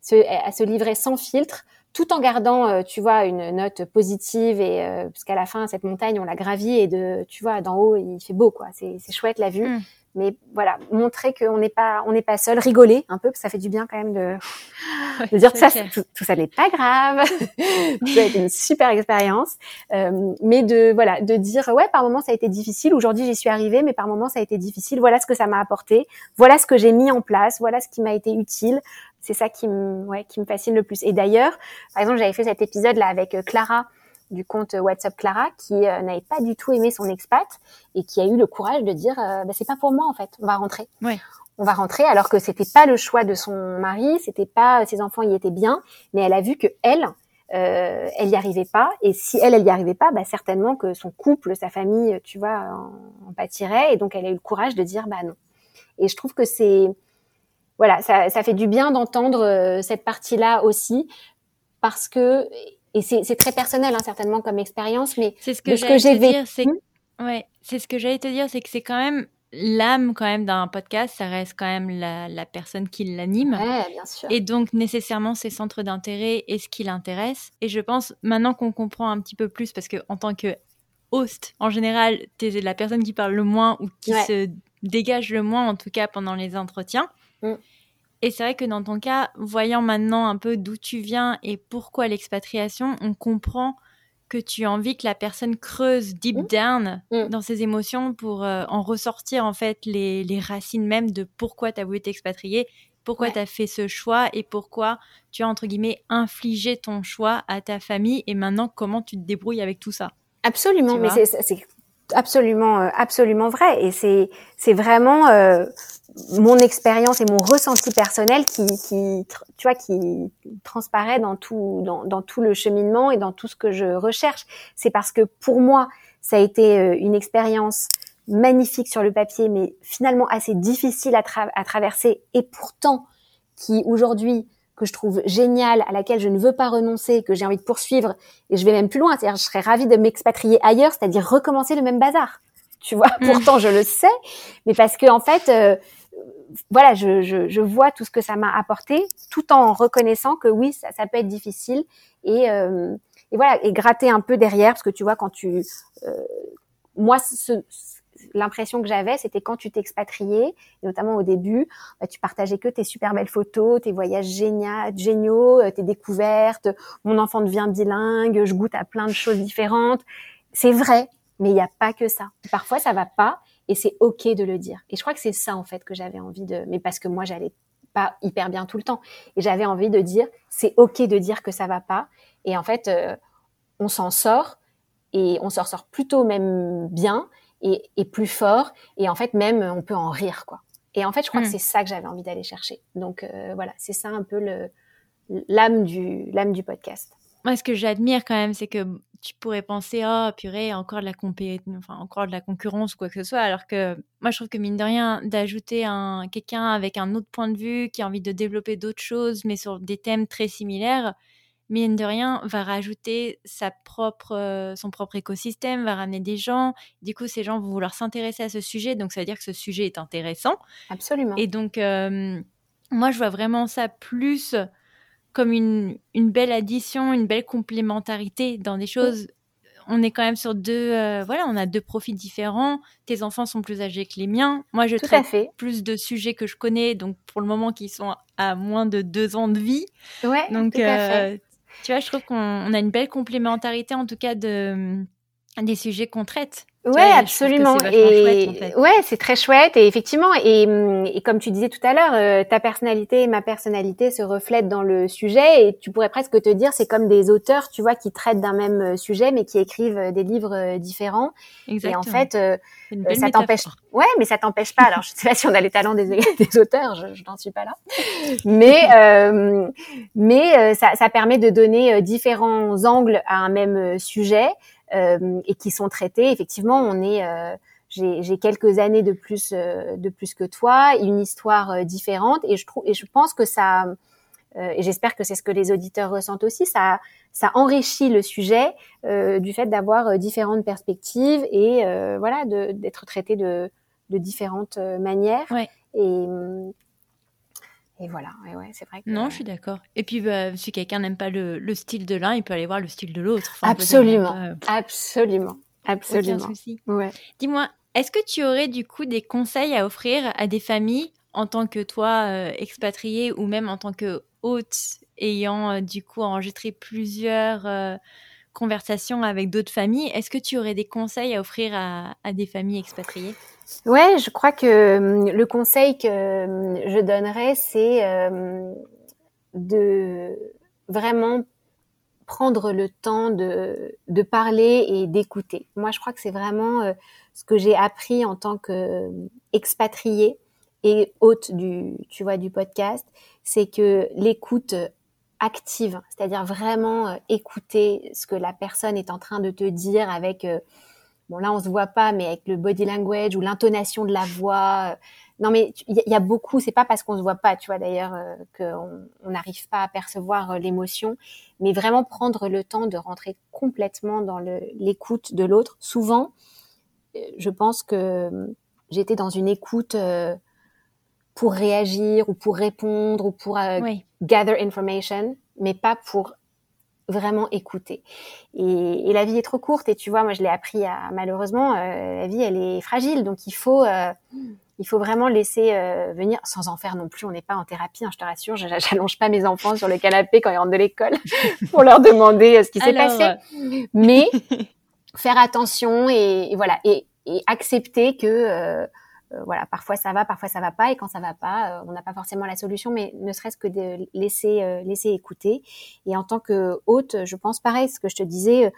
se, livrer sans filtre tout en gardant, euh, tu vois, une note positive et euh, parce qu'à la fin cette montagne on l'a gravie et de, tu vois, d'en haut il fait beau quoi, c'est chouette la vue. Mm. Mais voilà, montrer qu'on n'est pas, on n'est pas seul, rigoler un peu, parce que ça fait du bien quand même de, de dire que ça, tout, ça n'est pas grave. <laughs> ça a été une super expérience, euh, mais de voilà, de dire ouais, par moment ça a été difficile. Aujourd'hui j'y suis arrivée, mais par moment ça a été difficile. Voilà ce que ça m'a apporté. Voilà ce que j'ai mis en place. Voilà ce qui m'a été utile c'est ça qui me, ouais, qui me fascine le plus. Et d'ailleurs, par exemple, j'avais fait cet épisode là avec euh, Clara du compte WhatsApp Clara qui euh, n'avait pas du tout aimé son expat et qui a eu le courage de dire euh, bah, c'est pas pour moi en fait, on va rentrer. Ouais. On va rentrer alors que c'était pas le choix de son mari, c'était pas ses enfants y étaient bien, mais elle a vu que elle euh, elle y arrivait pas et si elle elle y arrivait pas, bah certainement que son couple, sa famille, tu vois, en, en pâtirait et donc elle a eu le courage de dire bah non. Et je trouve que c'est voilà, ça, ça, fait du bien d'entendre euh, cette partie-là aussi, parce que et c'est très personnel hein, certainement comme expérience, mais c'est ce que, ce que j'ai vécu. C'est ouais, c'est ce que j'allais te dire, c'est que c'est quand même l'âme quand même d'un podcast, ça reste quand même la, la personne qui l'anime. Ouais, bien sûr. Et donc nécessairement ses centres d'intérêt et ce qui l'intéresse. Et je pense maintenant qu'on comprend un petit peu plus, parce que en tant que host, en général, tu es la personne qui parle le moins ou qui se dégage le moins, en tout cas pendant les entretiens. Mm. Et c'est vrai que dans ton cas, voyant maintenant un peu d'où tu viens et pourquoi l'expatriation, on comprend que tu as envie que la personne creuse deep mmh. down mmh. dans ses émotions pour euh, en ressortir en fait les, racines même de pourquoi tu as voulu t'expatrier, pourquoi tu as fait ce choix et pourquoi tu as entre guillemets infligé ton choix à ta famille et maintenant comment tu te débrouilles avec tout ça? Absolument, mais c'est absolument euh, absolument vrai et c'est c'est vraiment euh, mon expérience et mon ressenti personnel qui, qui, tu vois, qui transparaît dans tout, dans, dans, tout le cheminement et dans tout ce que je recherche. C'est parce que pour moi, ça a été euh, une expérience magnifique sur le papier, mais finalement assez difficile à, à traverser et pourtant qui aujourd'hui que je trouve géniale, à laquelle je ne veux pas renoncer, que j'ai envie de poursuivre, et je vais même plus loin, c'est-à-dire je serais ravie de m'expatrier ailleurs, c'est-à-dire recommencer le même bazar. Tu vois, mmh. pourtant je le sais, mais parce que en fait, euh, voilà, je, je, je, vois tout ce que ça m'a apporté, tout en reconnaissant que oui, ça, ça peut être difficile et, euh, et voilà, et gratter un peu derrière, parce que tu vois, quand tu, euh, moi, ce, l'impression que j'avais, c'était quand tu t'expatriais, notamment au début, bah, tu partageais que tes super belles photos, tes voyages géniaux, géniaux, euh, tes découvertes. Mon enfant devient bilingue, je goûte à plein de choses différentes. C'est vrai, mais il n'y a pas que ça. Parfois, ça va pas et c'est ok de le dire. Et je crois que c'est ça en fait que j'avais envie de, mais parce que moi j'allais pas hyper bien tout le temps et j'avais envie de dire c'est ok de dire que ça va pas et en fait euh, on s'en sort et on s'en sort plutôt même bien et, et, plus fort et en fait même on peut en rire quoi. Et en fait je crois que hmm. c'est ça que j'avais envie d'aller chercher. Donc euh, voilà c'est ça un peu le l'âme du l'âme du podcast. Moi ce que j'admire quand même c'est que tu pourrais penser oh purée encore de la compé enfin encore de la concurrence ou quoi que ce soit alors que moi je trouve que mine de rien d'ajouter un quelqu'un avec un autre point de vue qui a envie de développer d'autres choses mais sur des thèmes très similaires mine de rien va rajouter sa propre euh, son propre écosystème va ramener des gens. Du coup ces gens vont vouloir s'intéresser à ce sujet donc ça veut dire que ce sujet est intéressant. Absolument. Et donc euh, moi je vois vraiment ça plus comme une, une, belle addition, une belle complémentarité dans des choses. On est quand même sur deux, euh, voilà, on a deux profils différents. Tes enfants sont plus âgés que les miens. Moi, je traite plus de sujets que je connais, donc pour le moment, qui sont à moins de deux ans de vie. Ouais, donc, tout à fait. Euh, tu vois, je trouve qu'on a une belle complémentarité, en tout cas, de, des sujets qu'on traite. Ouais, absolument. Et ouais, c'est très chouette. Et effectivement, et, et, comme tu disais tout à l'heure, euh, ta personnalité et ma personnalité se reflètent dans le sujet. Et tu pourrais presque te dire, c'est comme des auteurs, tu vois, qui traitent d'un même euh, sujet, mais qui écrivent euh, des livres différents. Exactement. Et en fait, ça t'empêche. Ouais, mais ça t'empêche pas. Alors, je sais pas si on a les talents des, <laughs> des auteurs, je, je n'en suis pas là. Mais mais ça, ça permet de donner différents angles à un même sujet. Euh, et qui sont traités. Effectivement, on est euh, j'ai quelques années de plus euh, de plus que toi, une histoire différente et je trouve et je pense que ça et j'espère que c'est ce que les auditeurs ressentent aussi. Ça, ça enrichit le sujet du fait d'avoir différentes perspectives et voilà, d'être traité de, de différentes manières. Ouais. Et, et voilà, et ouais, c'est vrai que... Non, je suis d'accord. Et puis, bah, si quelqu'un n'aime pas le, le, style de l'un, il peut aller voir le style de l'autre. Enfin, absolument, absolument, absolument. Aucun souci. Ouais. Dis-moi, est-ce que tu aurais du coup des conseils à offrir à des familles en tant que toi euh, expatrié ou même en tant que hôte ayant euh, du coup enregistré plusieurs euh, conversations avec d'autres familles Est-ce que tu aurais des conseils à offrir à, des familles expatriées? Ouais, je crois que hum, le conseil que hum, je donnerais, c'est euh, de vraiment prendre le temps de, parler et d'écouter. Moi, je crois que c'est vraiment euh, ce que j'ai appris en tant qu'expatrié et hôte du, tu vois, du podcast, c'est que l'écoute active, c'est-à-dire vraiment euh, écouter ce que la personne est en train de te dire avec euh, bon là on se voit pas, mais avec le body language ou l'intonation de la voix. Euh, non mais il y, a beaucoup, c'est pas parce qu'on se voit pas, tu vois d'ailleurs, qu'on n'arrive pas à percevoir l'émotion, mais vraiment prendre le temps de rentrer complètement dans l'écoute de l'autre. Souvent, je pense que j'étais dans une écoute pour réagir ou pour répondre ou pour oui. gather information, mais pas pour vraiment écouter. Et, et, la vie est trop courte et tu vois, moi je l'ai appris à malheureusement, euh, la vie elle est fragile, donc il faut euh, il faut vraiment laisser euh, venir sans en faire non plus. On n'est pas en thérapie, hein, je te rassure. J'allonge pas mes enfants sur le canapé quand ils rentrent de l'école <laughs> pour leur demander euh, ce qui s'est passé. euh, Mais <laughs> faire attention et, et voilà et, et, accepter que euh, euh, voilà, parfois ça va, parfois ça va pas, et quand ça va pas, euh, on n'a pas forcément la solution, mais ne serait-ce que de laisser euh, laisser écouter. Et en tant que hôte, je pense pareil, ce que je te disais,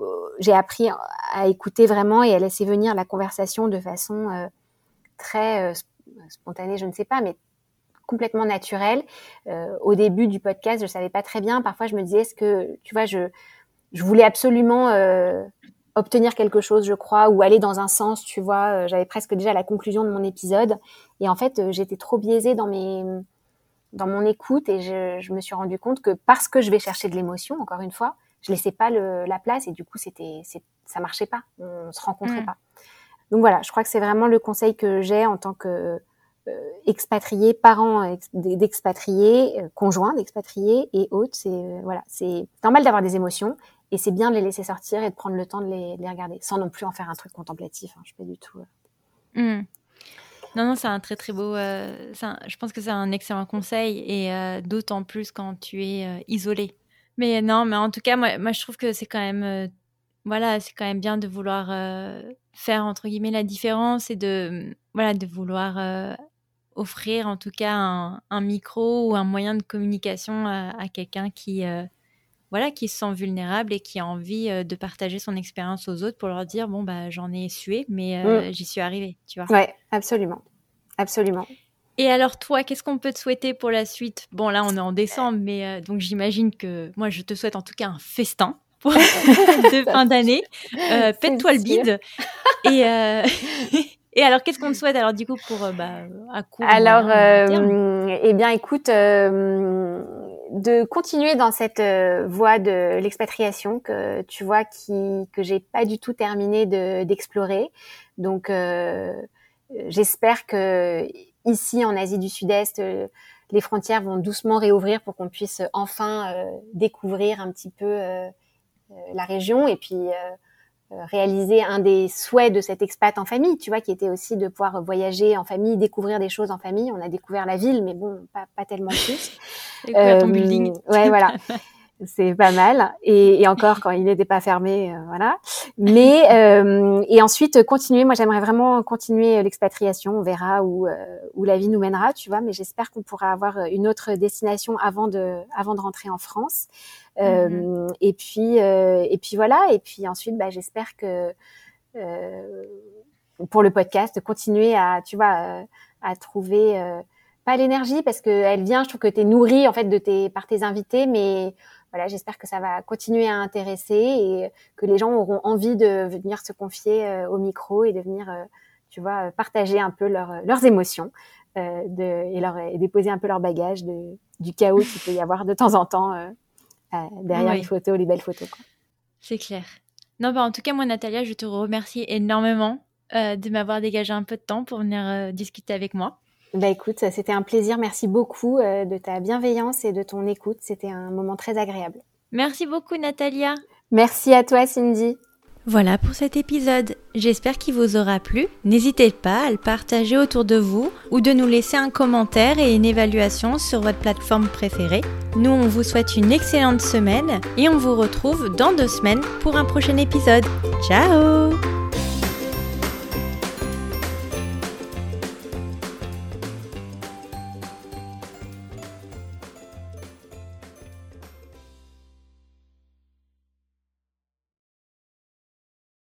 euh, j'ai appris à écouter vraiment et à laisser venir la conversation de façon euh, très spontanée, je ne sais pas, mais complètement naturelle. au début du podcast, je savais pas très bien. Parfois, je me disais, est-ce que, tu vois, je voulais absolument obtenir quelque chose, je crois, ou aller dans un sens, tu vois. Euh, J'avais presque déjà la conclusion de mon épisode. Et en fait, euh, j'étais trop biaisée dans mes dans mon écoute et je, je, me suis rendu compte que parce que je vais chercher de l'émotion, encore une fois, je laissais pas le, la place et du coup, c'était, ça marchait pas, on se rencontrait Mm. pas. Donc voilà, je crois que c'est vraiment le conseil que j'ai en tant que euh, expatrié, parent ex- d'expatriés, euh, conjoint d'expatriés et hôte. C'est euh, voilà, c'est normal d'avoir des émotions et c'est bien de les laisser sortir et de prendre le temps de les, de les regarder, sans non plus en faire un truc contemplatif. Hein, je suis pas du tout. euh, Mm. Non, non, c'est un très très beau. euh, je pense que c'est un excellent conseil et euh, d'autant plus quand tu es isolé. Mais non, mais en tout cas, moi, je trouve que c'est quand même, voilà, c'est quand même bien de vouloir faire entre guillemets la différence et de, voilà, de vouloir offrir en tout cas un, micro ou un moyen de communication à, quelqu'un qui, voilà, qui se sent vulnérable et qui a envie euh, de partager son expérience aux autres pour leur dire bon bah j'en ai sué, mais euh, j'y suis arrivée, tu vois. Ouais, absolument, absolument. Et alors toi, qu'est-ce qu'on peut te souhaiter pour la suite? Bon là, on est en décembre, mais euh, donc j'imagine que moi, je te souhaite en tout cas un festin pour <laughs> de fin d'année. Pète-toi le bide. Et <laughs> et alors, qu'est-ce qu'on te souhaite alors du coup pour bah, à court Alors, euh, eh bien, écoute, euh, de continuer dans cette euh, voie de l'expatriation que tu vois qui que j'ai pas du tout terminé de d'explorer. Donc, euh, j'espère que ici en Asie du Sud-Est, euh, les frontières vont doucement réouvrir pour qu'on puisse enfin euh, découvrir un petit peu la région et puis réaliser un des souhaits de cet expat en famille, tu vois, qui était aussi de pouvoir voyager en famille, découvrir des choses en famille. On a découvert la ville, mais bon, pas, pas tellement plus. <laughs> Découvrir ton Euh, building. Ouais, voilà. <laughs> C'est pas mal. Et, et encore, quand il n'était pas fermé, euh, voilà. Mais <laughs> euh, et ensuite continuer. Moi, j'aimerais vraiment continuer l'expatriation. On verra où euh, où la vie nous mènera, tu vois. Mais j'espère qu'on pourra avoir une autre destination avant de avant de rentrer en France. Euh, Mhm. Et puis euh, et puis voilà. Et puis ensuite, bah, j'espère que euh, pour le podcast, continuer à tu vois à trouver euh, pas l'énergie parce que elle vient. Je trouve que tu es nourri en fait de tes par tes invités, mais voilà, j'espère que ça va continuer à intéresser et que les gens auront envie de venir se confier euh, au micro et de venir, euh, tu vois, partager un peu leur, leurs émotions. de, et, leur, et déposer un peu leur bagage de, du chaos qu'il peut y avoir de temps en temps derrière les photos, les belles photos. C'est clair. Non, bah en tout cas, moi, Natalia, je te remercie énormément de m'avoir dégagé un peu de temps pour venir discuter avec moi. Bah écoute, c'était un plaisir. Merci beaucoup de ta bienveillance et de ton écoute. C'était un moment très agréable. Merci beaucoup, Natalia. Merci à toi, Cindy. Voilà pour cet épisode. J'espère qu'il vous aura plu. N'hésitez pas à le partager autour de vous ou de nous laisser un commentaire et une évaluation sur votre plateforme préférée. Nous, on vous souhaite une excellente semaine et on vous retrouve dans deux semaines pour un prochain épisode. Ciao